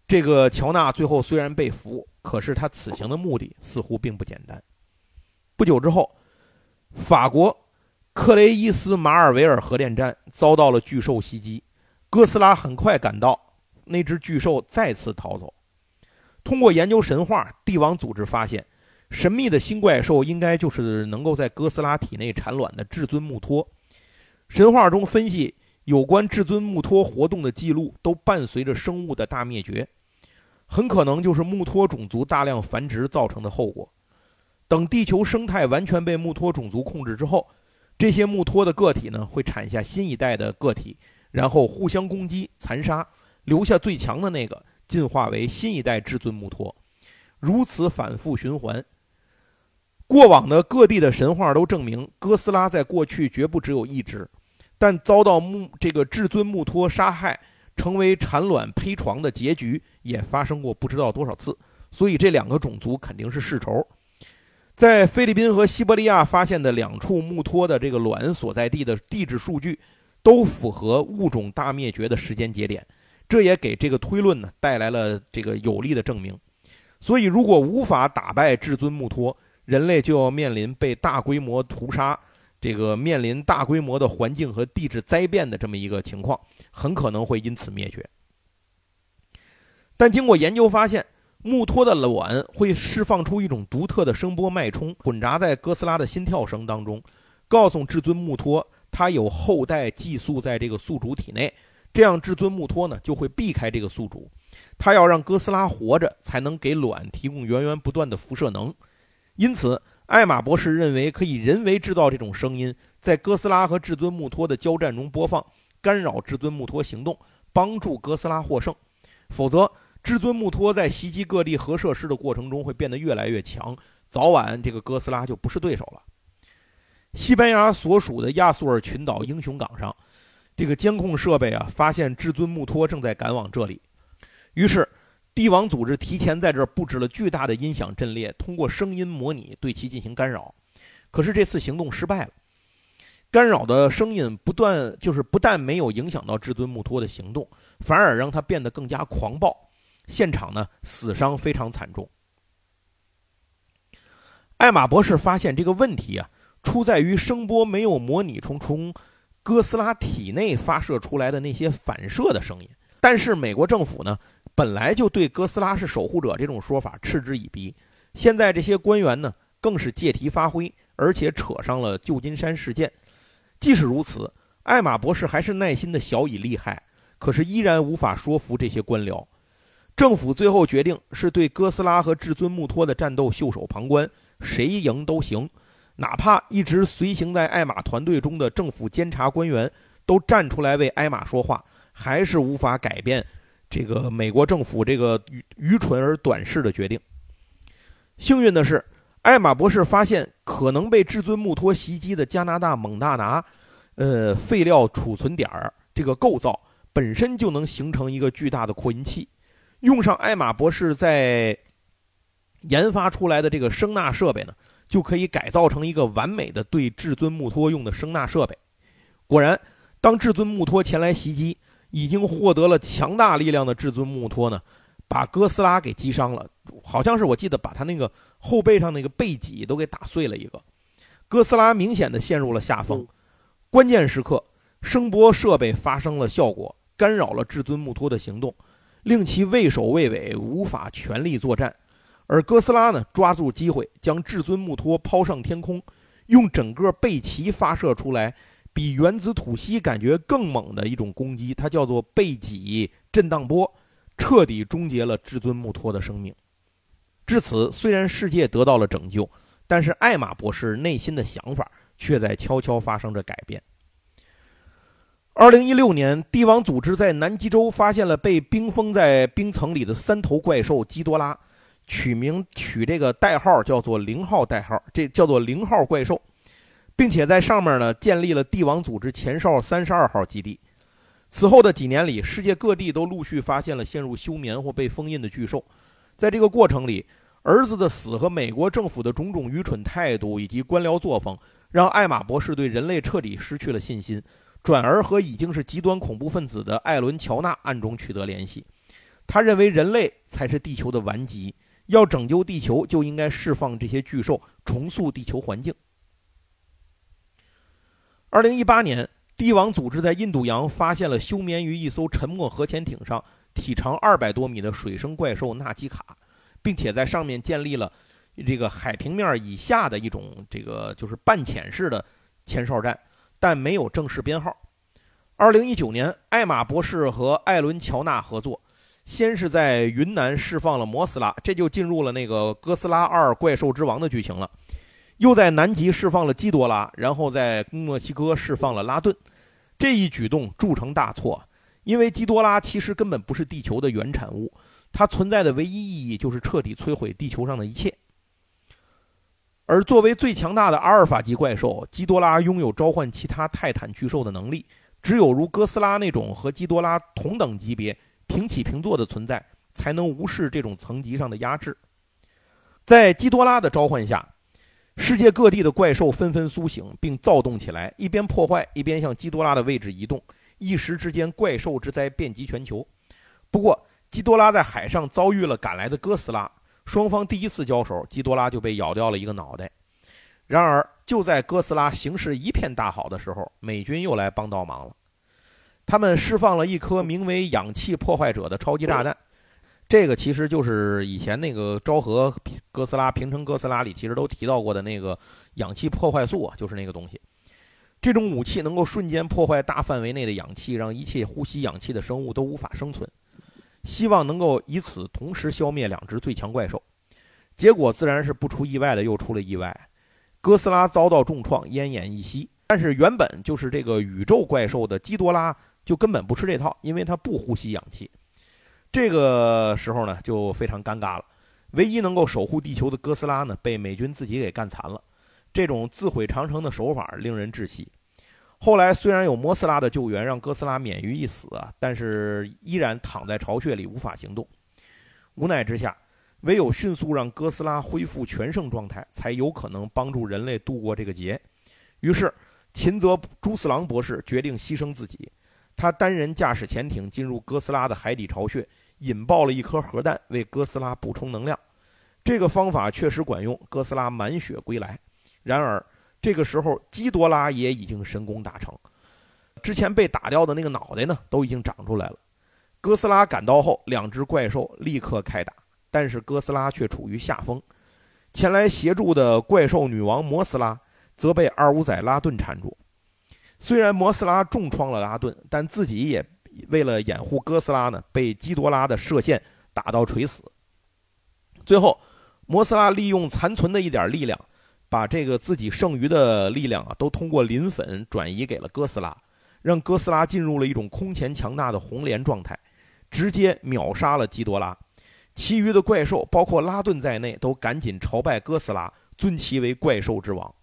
这个乔纳最后虽然被俘，可是他此行的目的似乎并不简单。不久之后，法国克雷伊斯马尔维尔核电站遭到了巨兽袭击，哥斯拉很快赶到，那只巨兽再次逃走。通过研究神话，帝王组织发现，神秘的新怪兽应该就是能够在哥斯拉体内产卵的至尊木托。神话中分析。有关至尊木托活动的记录都伴随着生物的大灭绝，很可能就是木托种族大量繁殖造成的后果。等地球生态完全被木托种族控制之后，这些木托的个体呢会产下新一代的个体，然后互相攻击残杀，留下最强的那个进化为新一代至尊木托，如此反复循环。过往的各地的神话都证明，哥斯拉在过去绝不只有一只。但遭到木这个至尊木托杀害，成为产卵胚床的结局也发生过不知道多少次，所以这两个种族肯定是世仇。在菲律宾和西伯利亚发现的两处木托的这个卵所在地的地质数据，都符合物种大灭绝的时间节点，这也给这个推论呢带来了这个有力的证明。所以，如果无法打败至尊木托，人类就要面临被大规模屠杀。这个面临大规模的环境和地质灾变的这么一个情况，很可能会因此灭绝。但经过研究发现，木托的卵会释放出一种独特的声波脉冲，混杂在哥斯拉的心跳声当中，告诉至尊木托它有后代寄宿在这个宿主体内。这样，至尊木托呢就会避开这个宿主，它要让哥斯拉活着，才能给卵提供源源不断的辐射能。因此。艾玛博士认为可以人为制造这种声音，在哥斯拉和至尊木托的交战中播放，干扰至尊木托行动，帮助哥斯拉获胜。否则，至尊木托在袭击各地核设施的过程中会变得越来越强，早晚这个哥斯拉就不是对手了。西班牙所属的亚速尔群岛英雄港上，这个监控设备啊，发现至尊木托正在赶往这里，于是。帝王组织提前在这儿布置了巨大的音响阵列，通过声音模拟对其进行干扰。可是这次行动失败了，干扰的声音不断，就是不但没有影响到至尊穆托的行动，反而让他变得更加狂暴。现场呢，死伤非常惨重。艾玛博士发现这个问题啊，出在于声波没有模拟从从哥斯拉体内发射出来的那些反射的声音。但是美国政府呢？本来就对哥斯拉是守护者这种说法嗤之以鼻，现在这些官员呢更是借题发挥，而且扯上了旧金山事件。即使如此，艾玛博士还是耐心的小以利害，可是依然无法说服这些官僚。政府最后决定是对哥斯拉和至尊穆托的战斗袖手旁观，谁赢都行，哪怕一直随行在艾玛团队中的政府监察官员都站出来为艾玛说话，还是无法改变。这个美国政府这个愚愚蠢而短视的决定。幸运的是，艾玛博士发现可能被至尊木托袭击的加拿大蒙大拿，呃，废料储存点儿这个构造本身就能形成一个巨大的扩音器。用上艾玛博士在研发出来的这个声纳设备呢，就可以改造成一个完美的对至尊木托用的声纳设备。果然，当至尊木托前来袭击。已经获得了强大力量的至尊木托呢，把哥斯拉给击伤了，好像是我记得把他那个后背上那个背脊都给打碎了一个。哥斯拉明显的陷入了下风。关键时刻，声波设备发生了效果，干扰了至尊穆托的行动，令其畏首畏尾，无法全力作战。而哥斯拉呢，抓住机会将至尊穆托抛上天空，用整个背鳍发射出来，比原子吐息感觉更猛的一种攻击，它叫做背脊震荡波，彻底终结了至尊穆托的生命。至此，虽然世界得到了拯救，但是艾玛博士内心的想法却在悄悄发生着改变。二零一六年，帝王组织在南极洲发现了被冰封在冰层里的三头怪兽基多拉。取名取这个代号叫做零号代号，这叫做零号怪兽，并且在上面呢建立了帝王组织前哨三十二号基地。此后的几年里，世界各地都陆续发现了陷入休眠或被封印的巨兽。在这个过程里，儿子的死和美国政府的种种愚蠢态度以及官僚作风，让艾玛博士对人类彻底失去了信心，转而和已经是极端恐怖分子的艾伦·乔纳暗中取得联系。他认为人类才是地球的顽疾。要拯救地球，就应该释放这些巨兽，重塑地球环境。二零一八年，帝王组织在印度洋发现了休眠于一艘沉没核潜艇上、体长二百多米的水生怪兽纳基卡，并且在上面建立了这个海平面以下的一种这个就是半潜式的前哨站，但没有正式编号。二零一九年，艾玛博士和艾伦·乔纳合作。先是在云南释放了摩斯拉，这就进入了那个哥斯拉二怪兽之王的剧情了。又在南极释放了基多拉，然后在墨西哥释放了拉顿。这一举动铸成大错，因为基多拉其实根本不是地球的原产物，它存在的唯一意义就是彻底摧毁地球上的一切。而作为最强大的阿尔法级怪兽，基多拉拥有召唤其他泰坦巨兽的能力，只有如哥斯拉那种和基多拉同等级别。平起平坐的存在，才能无视这种层级上的压制。在基多拉的召唤下，世界各地的怪兽纷纷苏醒并躁动起来，一边破坏，一边向基多拉的位置移动。一时之间，怪兽之灾遍及全球。不过，基多拉在海上遭遇了赶来的哥斯拉，双方第一次交手，基多拉就被咬掉了一个脑袋。然而，就在哥斯拉形势一片大好的时候，美军又来帮倒忙了。他们释放了一颗名为“氧气破坏者”的超级炸弹，这个其实就是以前那个昭和哥斯拉、平成哥斯拉里其实都提到过的那个氧气破坏素啊，就是那个东西。这种武器能够瞬间破坏大范围内的氧气，让一切呼吸氧气的生物都无法生存。希望能够以此同时消灭两只最强怪兽。结果自然是不出意外的又出了意外，哥斯拉遭到重创，奄奄一息。但是原本就是这个宇宙怪兽的基多拉。就根本不吃这套，因为它不呼吸氧气。这个时候呢，就非常尴尬了。唯一能够守护地球的哥斯拉呢，被美军自己给干残了。这种自毁长城的手法令人窒息。后来虽然有摩斯拉的救援，让哥斯拉免于一死啊，但是依然躺在巢穴里无法行动。无奈之下，唯有迅速让哥斯拉恢复全盛状态，才有可能帮助人类度过这个劫。于是，秦泽朱四郎博士决定牺牲自己。他单人驾驶潜艇进入哥斯拉的海底巢穴，引爆了一颗核弹，为哥斯拉补充能量。这个方法确实管用，哥斯拉满血归来。然而，这个时候基多拉也已经神功大成，之前被打掉的那个脑袋呢，都已经长出来了。哥斯拉赶到后，两只怪兽立刻开打，但是哥斯拉却处于下风。前来协助的怪兽女王摩斯拉则被二五仔拉顿缠住。虽然摩斯拉重创了拉顿，但自己也为了掩护哥斯拉呢，被基多拉的射线打到垂死。最后，摩斯拉利用残存的一点力量，把这个自己剩余的力量啊，都通过磷粉转移给了哥斯拉，让哥斯拉进入了一种空前强大的红莲状态，直接秒杀了基多拉。其余的怪兽，包括拉顿在内，都赶紧朝拜哥斯拉，尊其为怪兽之王。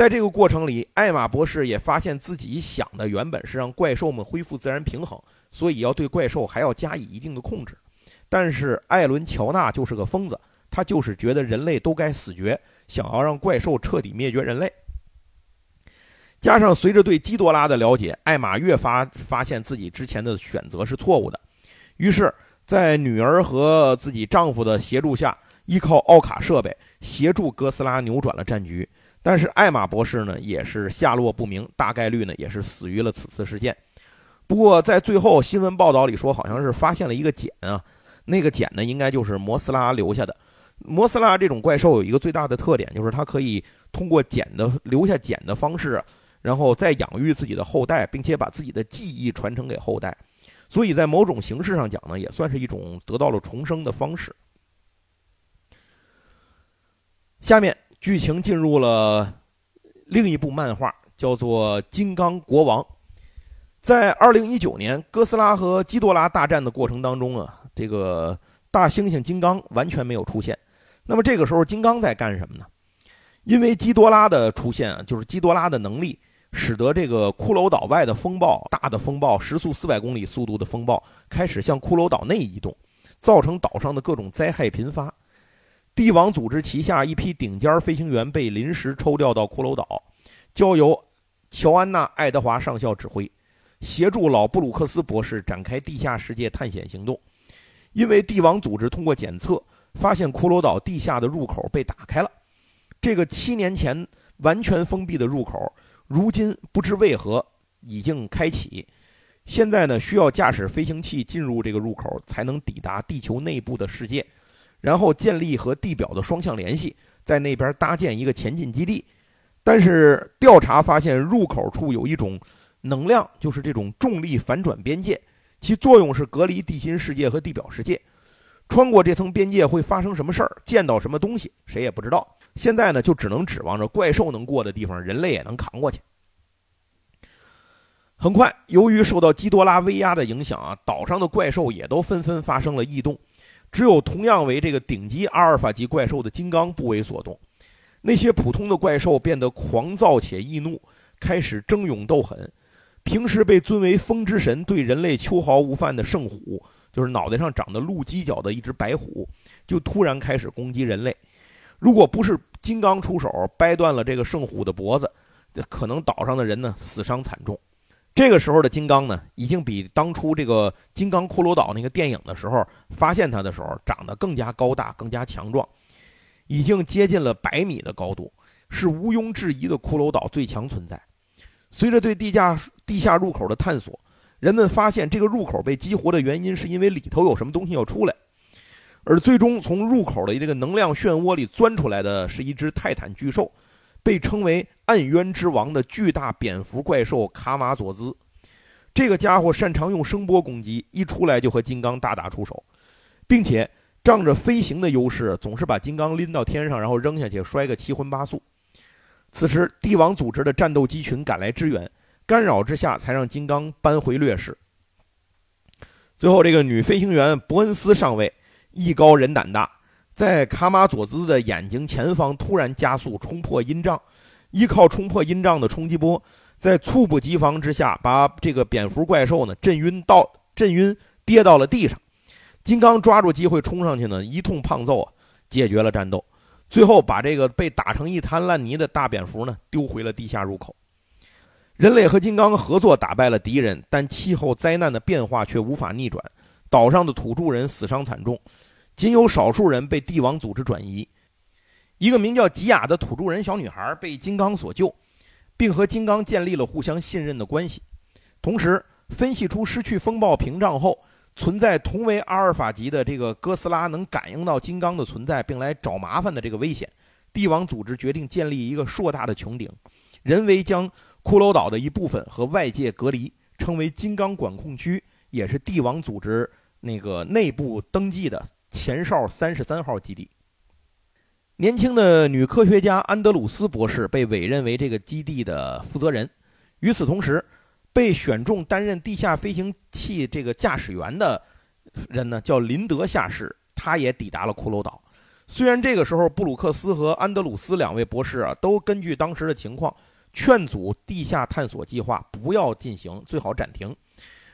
在这个过程里，艾玛博士也发现自己想的原本是让怪兽们恢复自然平衡，所以要对怪兽还要加以一定的控制。但是艾伦·乔纳就是个疯子，他就是觉得人类都该死绝，想要让怪兽彻底灭绝人类。加上随着对基多拉的了解，艾玛越发发现自己之前的选择是错误的。于是，在女儿和自己丈夫的协助下，依靠奥卡设备协助哥斯拉扭转了战局。但是艾玛博士呢也是下落不明，大概率呢也是死于了此次事件。不过在最后新闻报道里说，好像是发现了一个茧啊，那个茧呢应该就是摩斯拉留下的。摩斯拉这种怪兽有一个最大的特点，就是它可以通过茧的留下茧的方式，然后再养育自己的后代，并且把自己的记忆传承给后代。所以在某种形式上讲呢，也算是一种得到了重生的方式。下面剧情进入了另一部漫画，叫做《金刚国王》。在二零一九年哥斯拉和基多拉大战的过程当中啊，这个大猩猩金刚完全没有出现。那么这个时候，金刚在干什么呢？因为基多拉的出现啊，就是基多拉的能力，使得这个骷髅岛外的风暴，大的风暴，时速四百公里速度的风暴，开始向骷髅岛内移动，造成岛上的各种灾害频发。帝王组织旗下一批顶尖飞行员被临时抽调到骷髅岛，交由乔安娜·爱德华上校指挥，协助老布鲁克斯博士展开地下世界探险行动。因为帝王组织通过检测发现骷髅岛地下的入口被打开了，这个七年前完全封闭的入口，如今不知为何已经开启。现在呢，需要驾驶飞行器进入这个入口，才能抵达地球内部的世界。然后建立和地表的双向联系，在那边搭建一个前进基地。但是调查发现，入口处有一种能量，就是这种重力反转边界，其作用是隔离地心世界和地表世界。穿过这层边界会发生什么事儿？见到什么东西？谁也不知道。现在呢，就只能指望着怪兽能过的地方，人类也能扛过去。很快，由于受到基多拉威压的影响啊，岛上的怪兽也都纷纷发生了异动。只有同样为这个顶级阿尔法级怪兽的金刚不为所动，那些普通的怪兽变得狂躁且易怒，开始争勇斗狠。平时被尊为风之神、对人类秋毫无犯的圣虎，就是脑袋上长的鹿犄角的一只白虎，就突然开始攻击人类。如果不是金刚出手掰断了这个圣虎的脖子，可能岛上的人呢死伤惨重。这个时候的金刚呢，已经比当初这个《金刚骷髅岛》那个电影的时候发现它的时候长得更加高大、更加强壮，已经接近了百米的高度，是毋庸置疑的骷髅岛最强存在。随着对地下地下入口的探索，人们发现这个入口被激活的原因是因为里头有什么东西要出来，而最终从入口的这个能量漩涡里钻出来的是一只泰坦巨兽。被称为暗渊之王的巨大蝙蝠怪兽卡马佐兹，这个家伙擅长用声波攻击，一出来就和金刚大打出手，并且仗着飞行的优势，总是把金刚拎到天上，然后扔下去摔个七荤八素。此时，帝王组织的战斗机群赶来支援，干扰之下才让金刚扳回劣势。最后，这个女飞行员伯恩斯上尉艺高人胆大。在卡马佐兹的眼睛前方突然加速冲破阴障，依靠冲破阴障的冲击波，在猝不及防之下，把这个蝙蝠怪兽呢震晕到震晕，跌到了地上。金刚抓住机会冲上去呢，一通胖揍啊，解决了战斗。最后把这个被打成一滩烂泥的大蝙蝠呢丢回了地下入口。人类和金刚合作打败了敌人，但气候灾难的变化却无法逆转，岛上的土著人死伤惨重。仅有少数人被帝王组织转移，一个名叫吉雅的土著人小女孩被金刚所救，并和金刚建立了互相信任的关系。同时，分析出失去风暴屏障后，存在同为阿尔法级的这个哥斯拉能感应到金刚的存在，并来找麻烦的这个危险。帝王组织决定建立一个硕大的穹顶，人为将骷髅岛的一部分和外界隔离，称为金刚管控区，也是帝王组织那个内部登记的。前哨三十三号基地，年轻的女科学家安德鲁斯博士被委任为这个基地的负责人。与此同时，被选中担任地下飞行器这个驾驶员的人呢，叫林德下士，他也抵达了骷髅岛。虽然这个时候布鲁克斯和安德鲁斯两位博士啊，都根据当时的情况劝阻地下探索计划不要进行，最好暂停。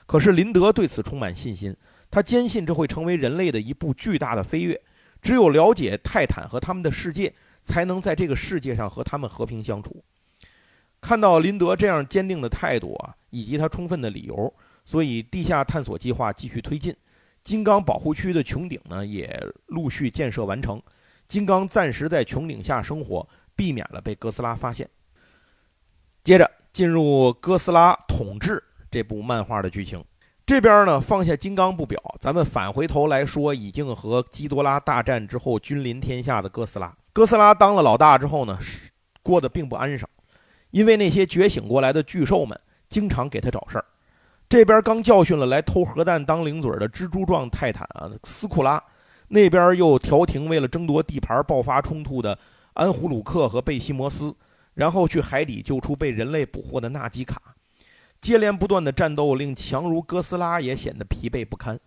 可是林德对此充满信心。他坚信这会成为人类的一部巨大的飞跃，只有了解泰坦和他们的世界，才能在这个世界上和他们和平相处。看到林德这样坚定的态度啊，以及他充分的理由，所以地下探索计划继续推进。金刚保护区的穹顶呢，也陆续建设完成。金刚暂时在穹顶下生活，避免了被哥斯拉发现。接着进入哥斯拉统治这部漫画的剧情。这边呢，放下金刚不表，咱们返回头来说，已经和基多拉大战之后君临天下的哥斯拉。哥斯拉当了老大之后呢，是过得并不安生，因为那些觉醒过来的巨兽们经常给他找事儿。这边刚教训了来偷核弹当零嘴的蜘蛛状泰坦啊斯库拉，那边又调停为了争夺地盘爆发冲突的安胡鲁克和贝西摩斯，然后去海底救出被人类捕获的纳吉卡。接连不断的战斗令强如哥斯拉也显得疲惫不堪，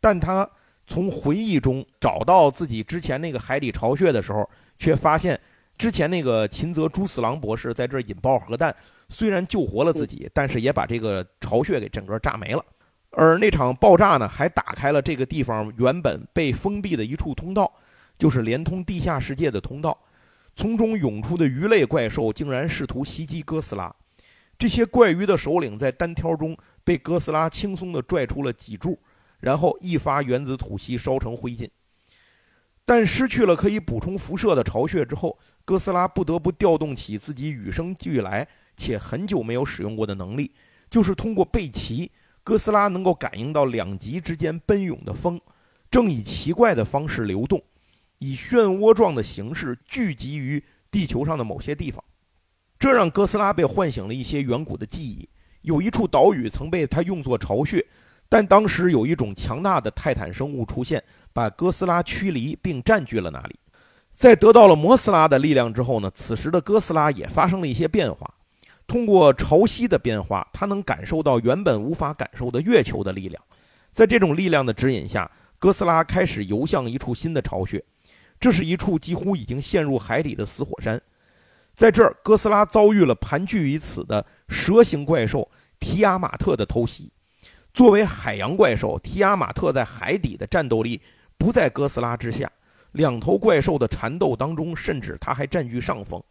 但他从回忆中找到自己之前那个海底巢穴的时候，却发现之前那个秦泽朱四郎博士在这引爆核弹，虽然救活了自己，但是也把这个巢穴给整个炸没了。而那场爆炸呢，还打开了这个地方原本被封闭的一处通道，就是连通地下世界的通道。从中涌出的鱼类怪兽竟然试图袭击哥斯拉。这些怪鱼的首领在单挑中被哥斯拉轻松地拽出了脊柱，然后一发原子吐息烧成灰烬。但失去了可以补充辐射的巢穴之后，哥斯拉不得不调动起自己与生俱来且很久没有使用过的能力，就是通过背鳍，哥斯拉能够感应到两极之间奔涌的风，正以奇怪的方式流动，以漩涡状的形式聚集于地球上的某些地方。这让哥斯拉被唤醒了一些远古的记忆。有一处岛屿曾被他用作巢穴，但当时有一种强大的泰坦生物出现，把哥斯拉驱离并占据了那里。在得到了摩斯拉的力量之后呢，此时的哥斯拉也发生了一些变化。通过潮汐的变化，他能感受到原本无法感受的月球的力量。在这种力量的指引下，哥斯拉开始游向一处新的巢穴。这是一处几乎已经陷入海底的死火山。在这儿，哥斯拉遭遇了盘踞于此的蛇形怪兽提亚马特的偷袭。作为海洋怪兽，提亚马特在海底的战斗力不在哥斯拉之下。两头怪兽的缠斗当中，甚至它还占据上风。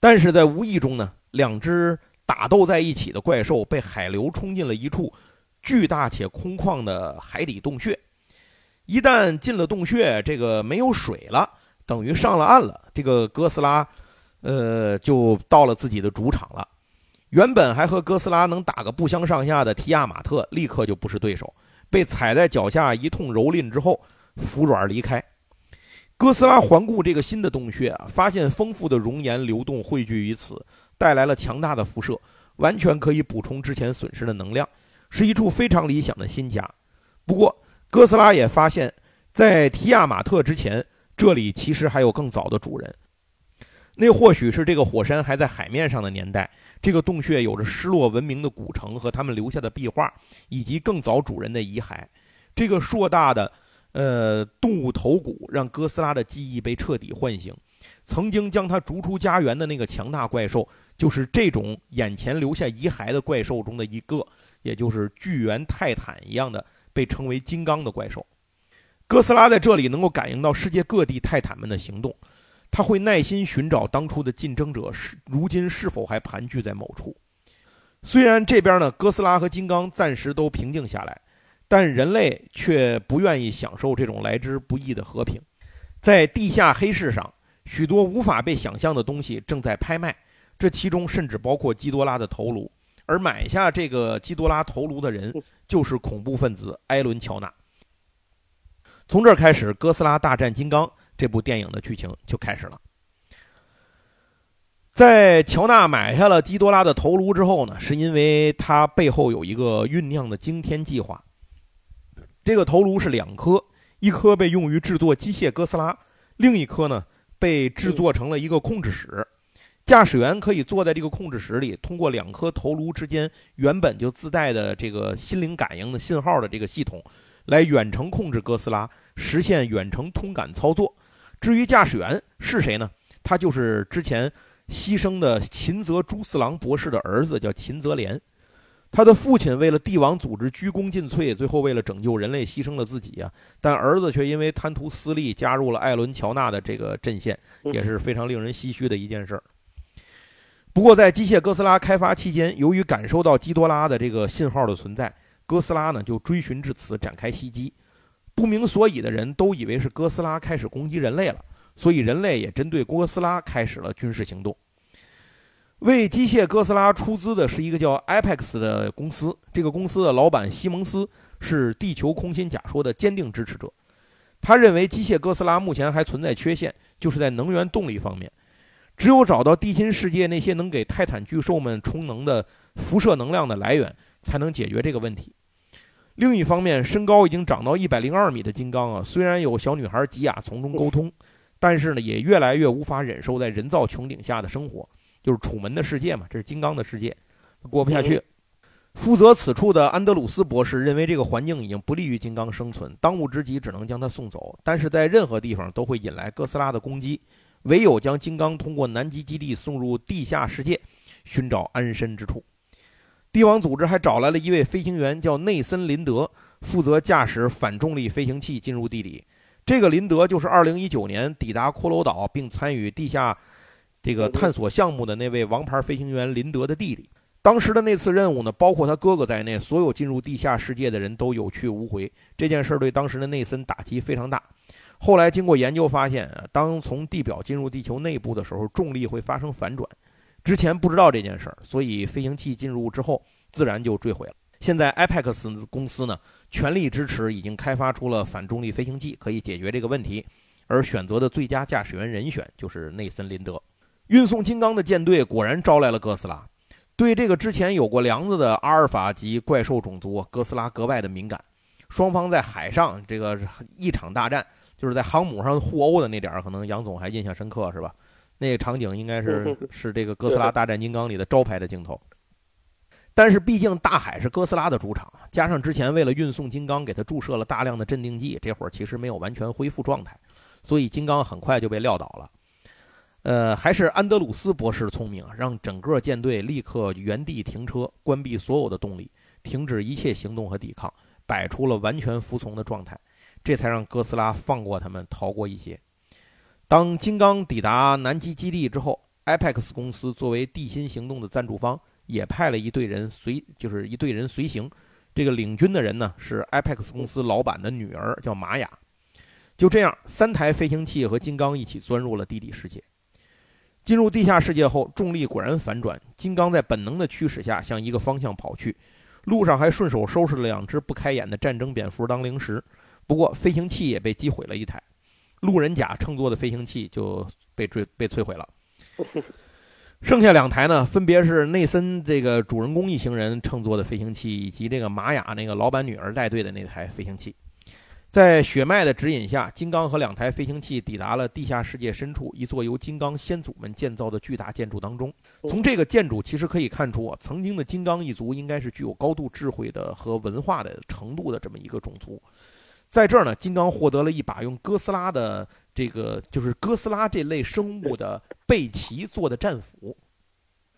但是在无意中呢，两只打斗在一起的怪兽被海流冲进了一处巨大且空旷的海底洞穴。一旦进了洞穴，这个没有水了，等于上了岸了。这个哥斯拉。呃，就到了自己的主场了。原本还和哥斯拉能打个不相上下的提亚马特，立刻就不是对手，被踩在脚下一通蹂躏之后，服软离开。哥斯拉环顾这个新的洞穴啊，发现丰富的熔岩流动汇聚于此，带来了强大的辐射，完全可以补充之前损失的能量，是一处非常理想的新家。不过，哥斯拉也发现，在提亚马特之前，这里其实还有更早的主人。那或许是这个火山还在海面上的年代，这个洞穴有着失落文明的古城和他们留下的壁画，以及更早主人的遗骸。这个硕大的，呃，动物头骨让哥斯拉的记忆被彻底唤醒。曾经将他逐出家园的那个强大怪兽，就是这种眼前留下遗骸的怪兽中的一个，也就是巨猿泰坦一样的被称为金刚的怪兽。哥斯拉在这里能够感应到世界各地泰坦们的行动。他会耐心寻找当初的竞争者是如今是否还盘踞在某处。虽然这边呢，哥斯拉和金刚暂时都平静下来，但人类却不愿意享受这种来之不易的和平。在地下黑市上，许多无法被想象的东西正在拍卖，这其中甚至包括基多拉的头颅。而买下这个基多拉头颅的人，就是恐怖分子埃伦·乔纳。从这儿开始，哥斯拉大战金刚。这部电影的剧情就开始了。在乔纳买下了基多拉的头颅之后呢，是因为他背后有一个酝酿的惊天计划。这个头颅是两颗，一颗被用于制作机械哥斯拉，另一颗呢被制作成了一个控制室。驾驶员可以坐在这个控制室里，通过两颗头颅之间原本就自带的这个心灵感应的信号的这个系统，来远程控制哥斯拉，实现远程通感操作。至于驾驶员是谁呢？他就是之前牺牲的秦泽朱四郎博士的儿子，叫秦泽廉。他的父亲为了帝王组织鞠躬尽瘁，最后为了拯救人类牺牲了自己啊！但儿子却因为贪图私利，加入了艾伦乔纳的这个阵线，也是非常令人唏嘘的一件事儿。不过，在机械哥斯拉开发期间，由于感受到基多拉的这个信号的存在，哥斯拉呢就追寻至此，展开袭击。不明所以的人都以为是哥斯拉开始攻击人类了，所以人类也针对哥斯拉开始了军事行动。为机械哥斯拉出资的是一个叫 Apex 的公司，这个公司的老板西蒙斯是地球空心假说的坚定支持者。他认为机械哥斯拉目前还存在缺陷，就是在能源动力方面，只有找到地心世界那些能给泰坦巨兽们充能的辐射能量的来源，才能解决这个问题。另一方面，身高已经长到一百零二米的金刚啊，虽然有小女孩吉雅从中沟通，但是呢，也越来越无法忍受在人造穹顶下的生活。就是楚门的世界嘛，这是金刚的世界，过不下去。负责此处的安德鲁斯博士认为这个环境已经不利于金刚生存，当务之急只能将它送走。但是在任何地方都会引来哥斯拉的攻击，唯有将金刚通过南极基地送入地下世界，寻找安身之处。帝王组织还找来了一位飞行员，叫内森林德，负责驾驶反重力飞行器进入地底。这个林德就是2019年抵达骷髅岛并参与地下。这个探索项目的那位王牌飞行员林德的弟弟，当时的那次任务呢，包括他哥哥在内，所有进入地下世界的人都有去无回。这件事对当时的内森打击非常大。后来经过研究发现，当从地表进入地球内部的时候，重力会发生反转。之前不知道这件事儿，所以飞行器进入之后自然就坠毁了。现在 Apex 公司呢，全力支持，已经开发出了反重力飞行器，可以解决这个问题。而选择的最佳驾驶员人选就是内森林德。运送金刚的舰队果然招来了哥斯拉，对这个之前有过梁子的阿尔法级怪兽种族哥斯拉格外的敏感。双方在海上这个一场大战，就是在航母上互殴的那点儿，可能杨总还印象深刻是吧？那个场景应该是是这个 *laughs* 哥斯拉大战金刚里的招牌的镜头。但是毕竟大海是哥斯拉的主场，加上之前为了运送金刚给他注射了大量的镇定剂，这会儿其实没有完全恢复状态，所以金刚很快就被撂倒了。呃，还是安德鲁斯博士聪明，让整个舰队立刻原地停车，关闭所有的动力，停止一切行动和抵抗，摆出了完全服从的状态，这才让哥斯拉放过他们，逃过一劫。当金刚抵达南极基地之后，Apex 公司作为地心行动的赞助方，也派了一队人随，就是一队人随行。这个领军的人呢，是 Apex 公司老板的女儿，叫玛雅。就这样，三台飞行器和金刚一起钻入了地底世界。进入地下世界后，重力果然反转。金刚在本能的驱使下向一个方向跑去，路上还顺手收拾了两只不开眼的战争蝙蝠当零食。不过飞行器也被击毁了一台，路人甲乘坐的飞行器就被坠被摧毁了。剩下两台呢，分别是内森这个主人公一行人乘坐的飞行器，以及这个玛雅那个老板女儿带队的那台飞行器。在血脉的指引下，金刚和两台飞行器抵达了地下世界深处一座由金刚先祖们建造的巨大建筑当中。从这个建筑其实可以看出，曾经的金刚一族应该是具有高度智慧的和文化的程度的这么一个种族。在这儿呢，金刚获得了一把用哥斯拉的这个就是哥斯拉这类生物的背鳍做的战斧。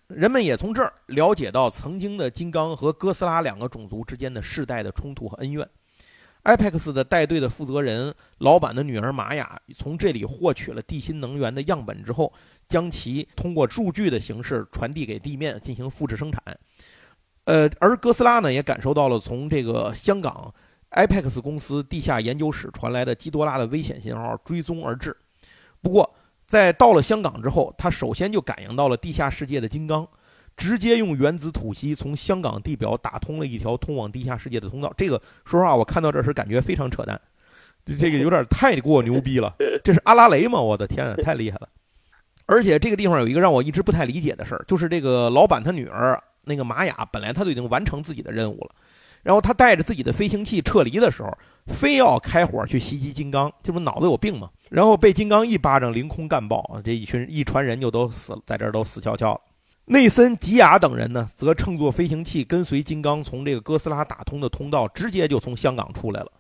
人们也从这儿了解到曾经的金刚和哥斯拉两个种族之间的世代的冲突和恩怨。Apex 的带队的负责人老板的女儿玛雅从这里获取了地心能源的样本之后，将其通过数据的形式传递给地面进行复制生产。呃，而哥斯拉呢也感受到了从这个香港 Apex 公司地下研究室传来的基多拉的危险信号，追踪而至。不过，在到了香港之后，他首先就感应到了地下世界的金刚。直接用原子吐息从香港地表打通了一条通往地下世界的通道。这个说实话，我看到这时感觉非常扯淡，这个有点太过牛逼了。*laughs* 这是阿拉蕾吗？我的天啊，太厉害了！而且这个地方有一个让我一直不太理解的事儿，就是这个老板他女儿那个玛雅，本来他都已经完成自己的任务了，然后他带着自己的飞行器撤离的时候，非要开火去袭击金刚，这不脑子有病吗？然后被金刚一巴掌凌空干爆，这一群一船人就都死了，在这儿都死翘翘了。内森、吉雅等人呢，则乘坐飞行器跟随金刚，从这个哥斯拉打通的通道，直接就从香港出来了。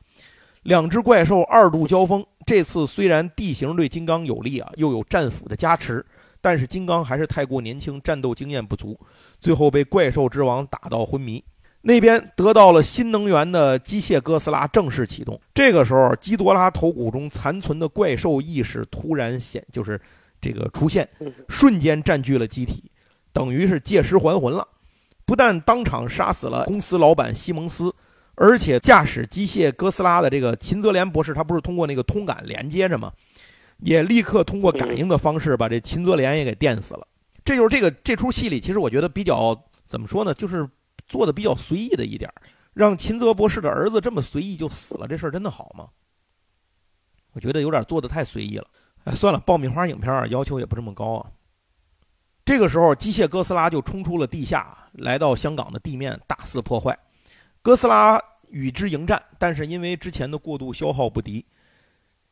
两只怪兽二度交锋，这次虽然地形对金刚有利啊，又有战斧的加持，但是金刚还是太过年轻，战斗经验不足，最后被怪兽之王打到昏迷。那边得到了新能源的机械哥斯拉正式启动。这个时候，基多拉头骨中残存的怪兽意识突然显，就是这个出现，瞬间占据了机体。等于是借尸还魂了，不但当场杀死了公司老板西蒙斯，而且驾驶机械哥斯拉的这个秦泽连博士，他不是通过那个通感连接着吗？也立刻通过感应的方式把这秦泽连也给电死了。这就是这个这出戏里，其实我觉得比较怎么说呢，就是做的比较随意的一点，让秦泽博士的儿子这么随意就死了，这事儿真的好吗？我觉得有点做的太随意了。哎，算了，爆米花影片要求也不这么高啊。这个时候，机械哥斯拉就冲出了地下，来到香港的地面，大肆破坏。哥斯拉与之迎战，但是因为之前的过度消耗不敌，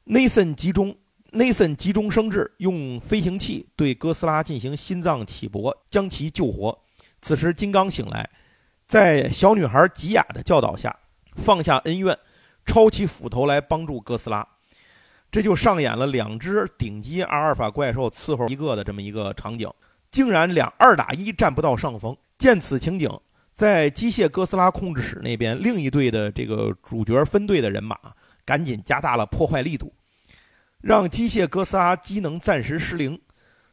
内森集中。内森急中生智，用飞行器对哥斯拉进行心脏起搏，将其救活。此时，金刚醒来，在小女孩吉雅的教导下，放下恩怨，抄起斧头来帮助哥斯拉。这就上演了两只顶级阿尔法怪兽伺候一个的这么一个场景，竟然两二打一占不到上风。见此情景，在机械哥斯拉控制室那边，另一队的这个主角分队的人马赶紧加大了破坏力度。让机械哥斯拉机能暂时失灵，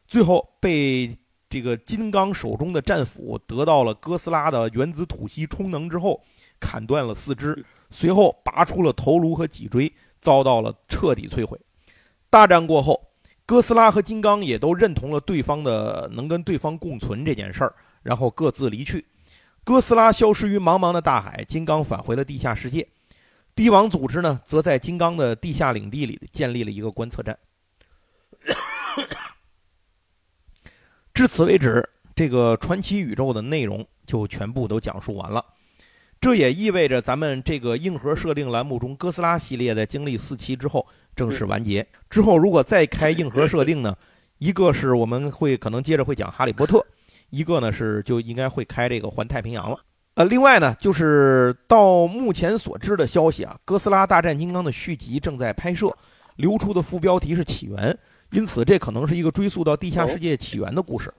最后被这个金刚手中的战斧得到了哥斯拉的原子吐息充能之后，砍断了四肢，随后拔出了头颅和脊椎，遭到了彻底摧毁。大战过后，哥斯拉和金刚也都认同了对方的能跟对方共存这件事儿，然后各自离去。哥斯拉消失于茫茫的大海，金刚返回了地下世界。帝王组织呢，则在金刚的地下领地里建立了一个观测站。至此为止，这个传奇宇宙的内容就全部都讲述完了。这也意味着咱们这个硬核设定栏目中哥斯拉系列在经历四期之后正式完结。之后如果再开硬核设定呢，一个是我们会可能接着会讲哈利波特，一个呢是就应该会开这个环太平洋了。呃，另外呢，就是到目前所知的消息啊，《哥斯拉大战金刚》的续集正在拍摄，流出的副标题是“起源”，因此这可能是一个追溯到地下世界起源的故事。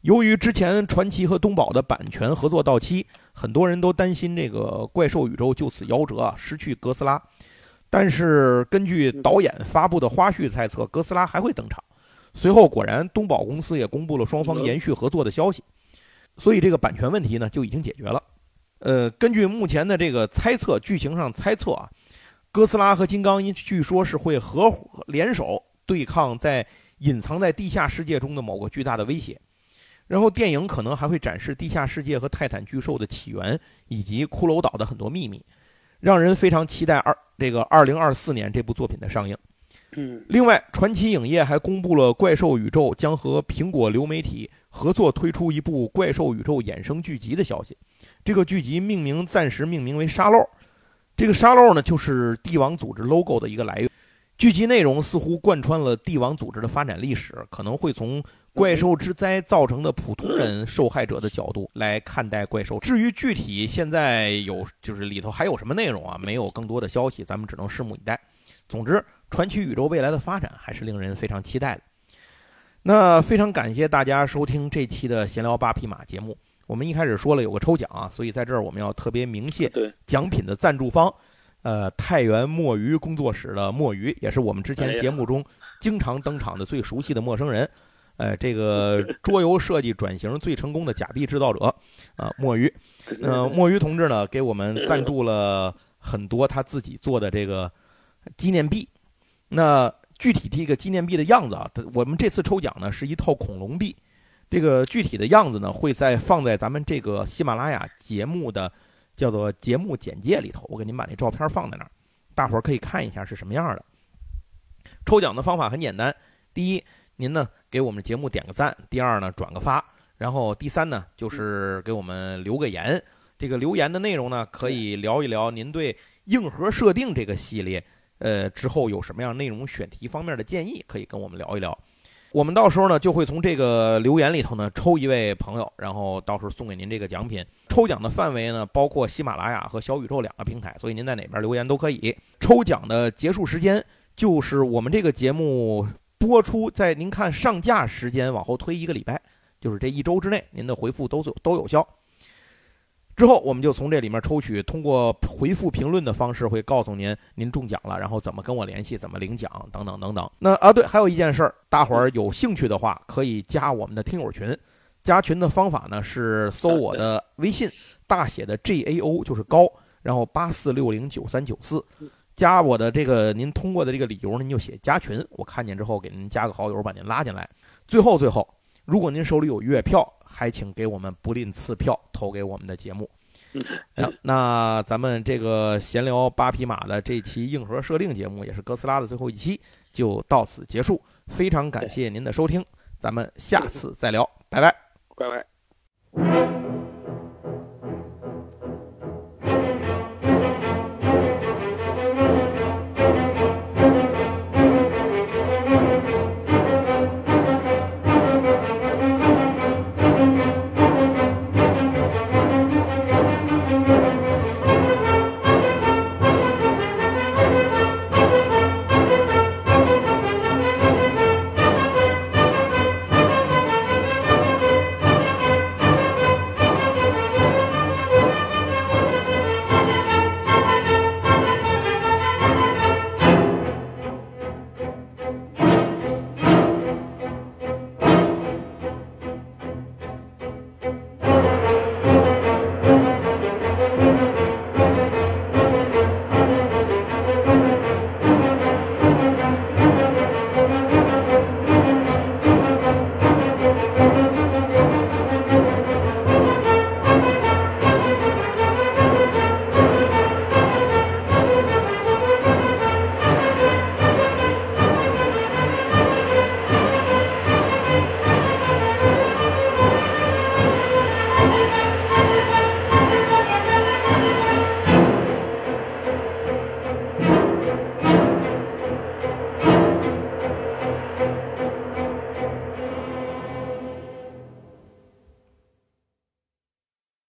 由于之前传奇和东宝的版权合作到期，很多人都担心这个怪兽宇宙就此夭折啊，失去哥斯拉。但是根据导演发布的花絮猜测，哥斯拉还会登场。随后果然，东宝公司也公布了双方延续合作的消息。所以这个版权问题呢就已经解决了。呃，根据目前的这个猜测，剧情上猜测啊，哥斯拉和金刚据说是会合伙联手对抗在隐藏在地下世界中的某个巨大的威胁。然后电影可能还会展示地下世界和泰坦巨兽的起源，以及骷髅岛的很多秘密，让人非常期待二这个二零二四年这部作品的上映。嗯，另外，传奇影业还公布了怪兽宇宙将和苹果流媒体。合作推出一部怪兽宇宙衍生剧集的消息，这个剧集命名暂时命名为“沙漏”，这个“沙漏”呢就是帝王组织 logo 的一个来源。剧集内容似乎贯穿了帝王组织的发展历史，可能会从怪兽之灾造成的普通人受害者的角度来看待怪兽。至于具体现在有就是里头还有什么内容啊，没有更多的消息，咱们只能拭目以待。总之，传奇宇宙未来的发展还是令人非常期待的。那非常感谢大家收听这期的闲聊八匹马节目。我们一开始说了有个抽奖啊，所以在这儿我们要特别鸣谢奖品的赞助方，呃，太原墨鱼工作室的墨鱼，也是我们之前节目中经常登场的最熟悉的陌生人，呃，这个桌游设计转型最成功的假币制造者啊，墨鱼。呃，墨鱼同志呢给我们赞助了很多他自己做的这个纪念币。那。具体这个纪念币的样子啊，我们这次抽奖呢是一套恐龙币，这个具体的样子呢会在放在咱们这个喜马拉雅节目的叫做节目简介里头，我给您把那照片放在那儿，大伙儿可以看一下是什么样的。抽奖的方法很简单，第一，您呢给我们节目点个赞；第二呢转个发；然后第三呢就是给我们留个言。这个留言的内容呢可以聊一聊您对硬核设定这个系列。呃，之后有什么样内容选题方面的建议，可以跟我们聊一聊。我们到时候呢，就会从这个留言里头呢抽一位朋友，然后到时候送给您这个奖品。抽奖的范围呢，包括喜马拉雅和小宇宙两个平台，所以您在哪边留言都可以。抽奖的结束时间就是我们这个节目播出在您看上架时间往后推一个礼拜，就是这一周之内，您的回复都有都有效。之后，我们就从这里面抽取，通过回复评论的方式，会告诉您您中奖了，然后怎么跟我联系，怎么领奖，等等等等。那啊，对，还有一件事儿，大伙儿有兴趣的话，可以加我们的听友群。加群的方法呢是搜我的微信，大写的 G A O 就是高，然后八四六零九三九四，加我的这个您通过的这个理由呢，您就写加群，我看见之后给您加个好友，把您拉进来。最后最后，如果您手里有月票，还请给我们不吝赐票投给我们的节目。那那咱们这个闲聊八匹马的这期硬核设定节目，也是哥斯拉的最后一期，就到此结束。非常感谢您的收听，咱们下次再聊，拜拜，拜拜。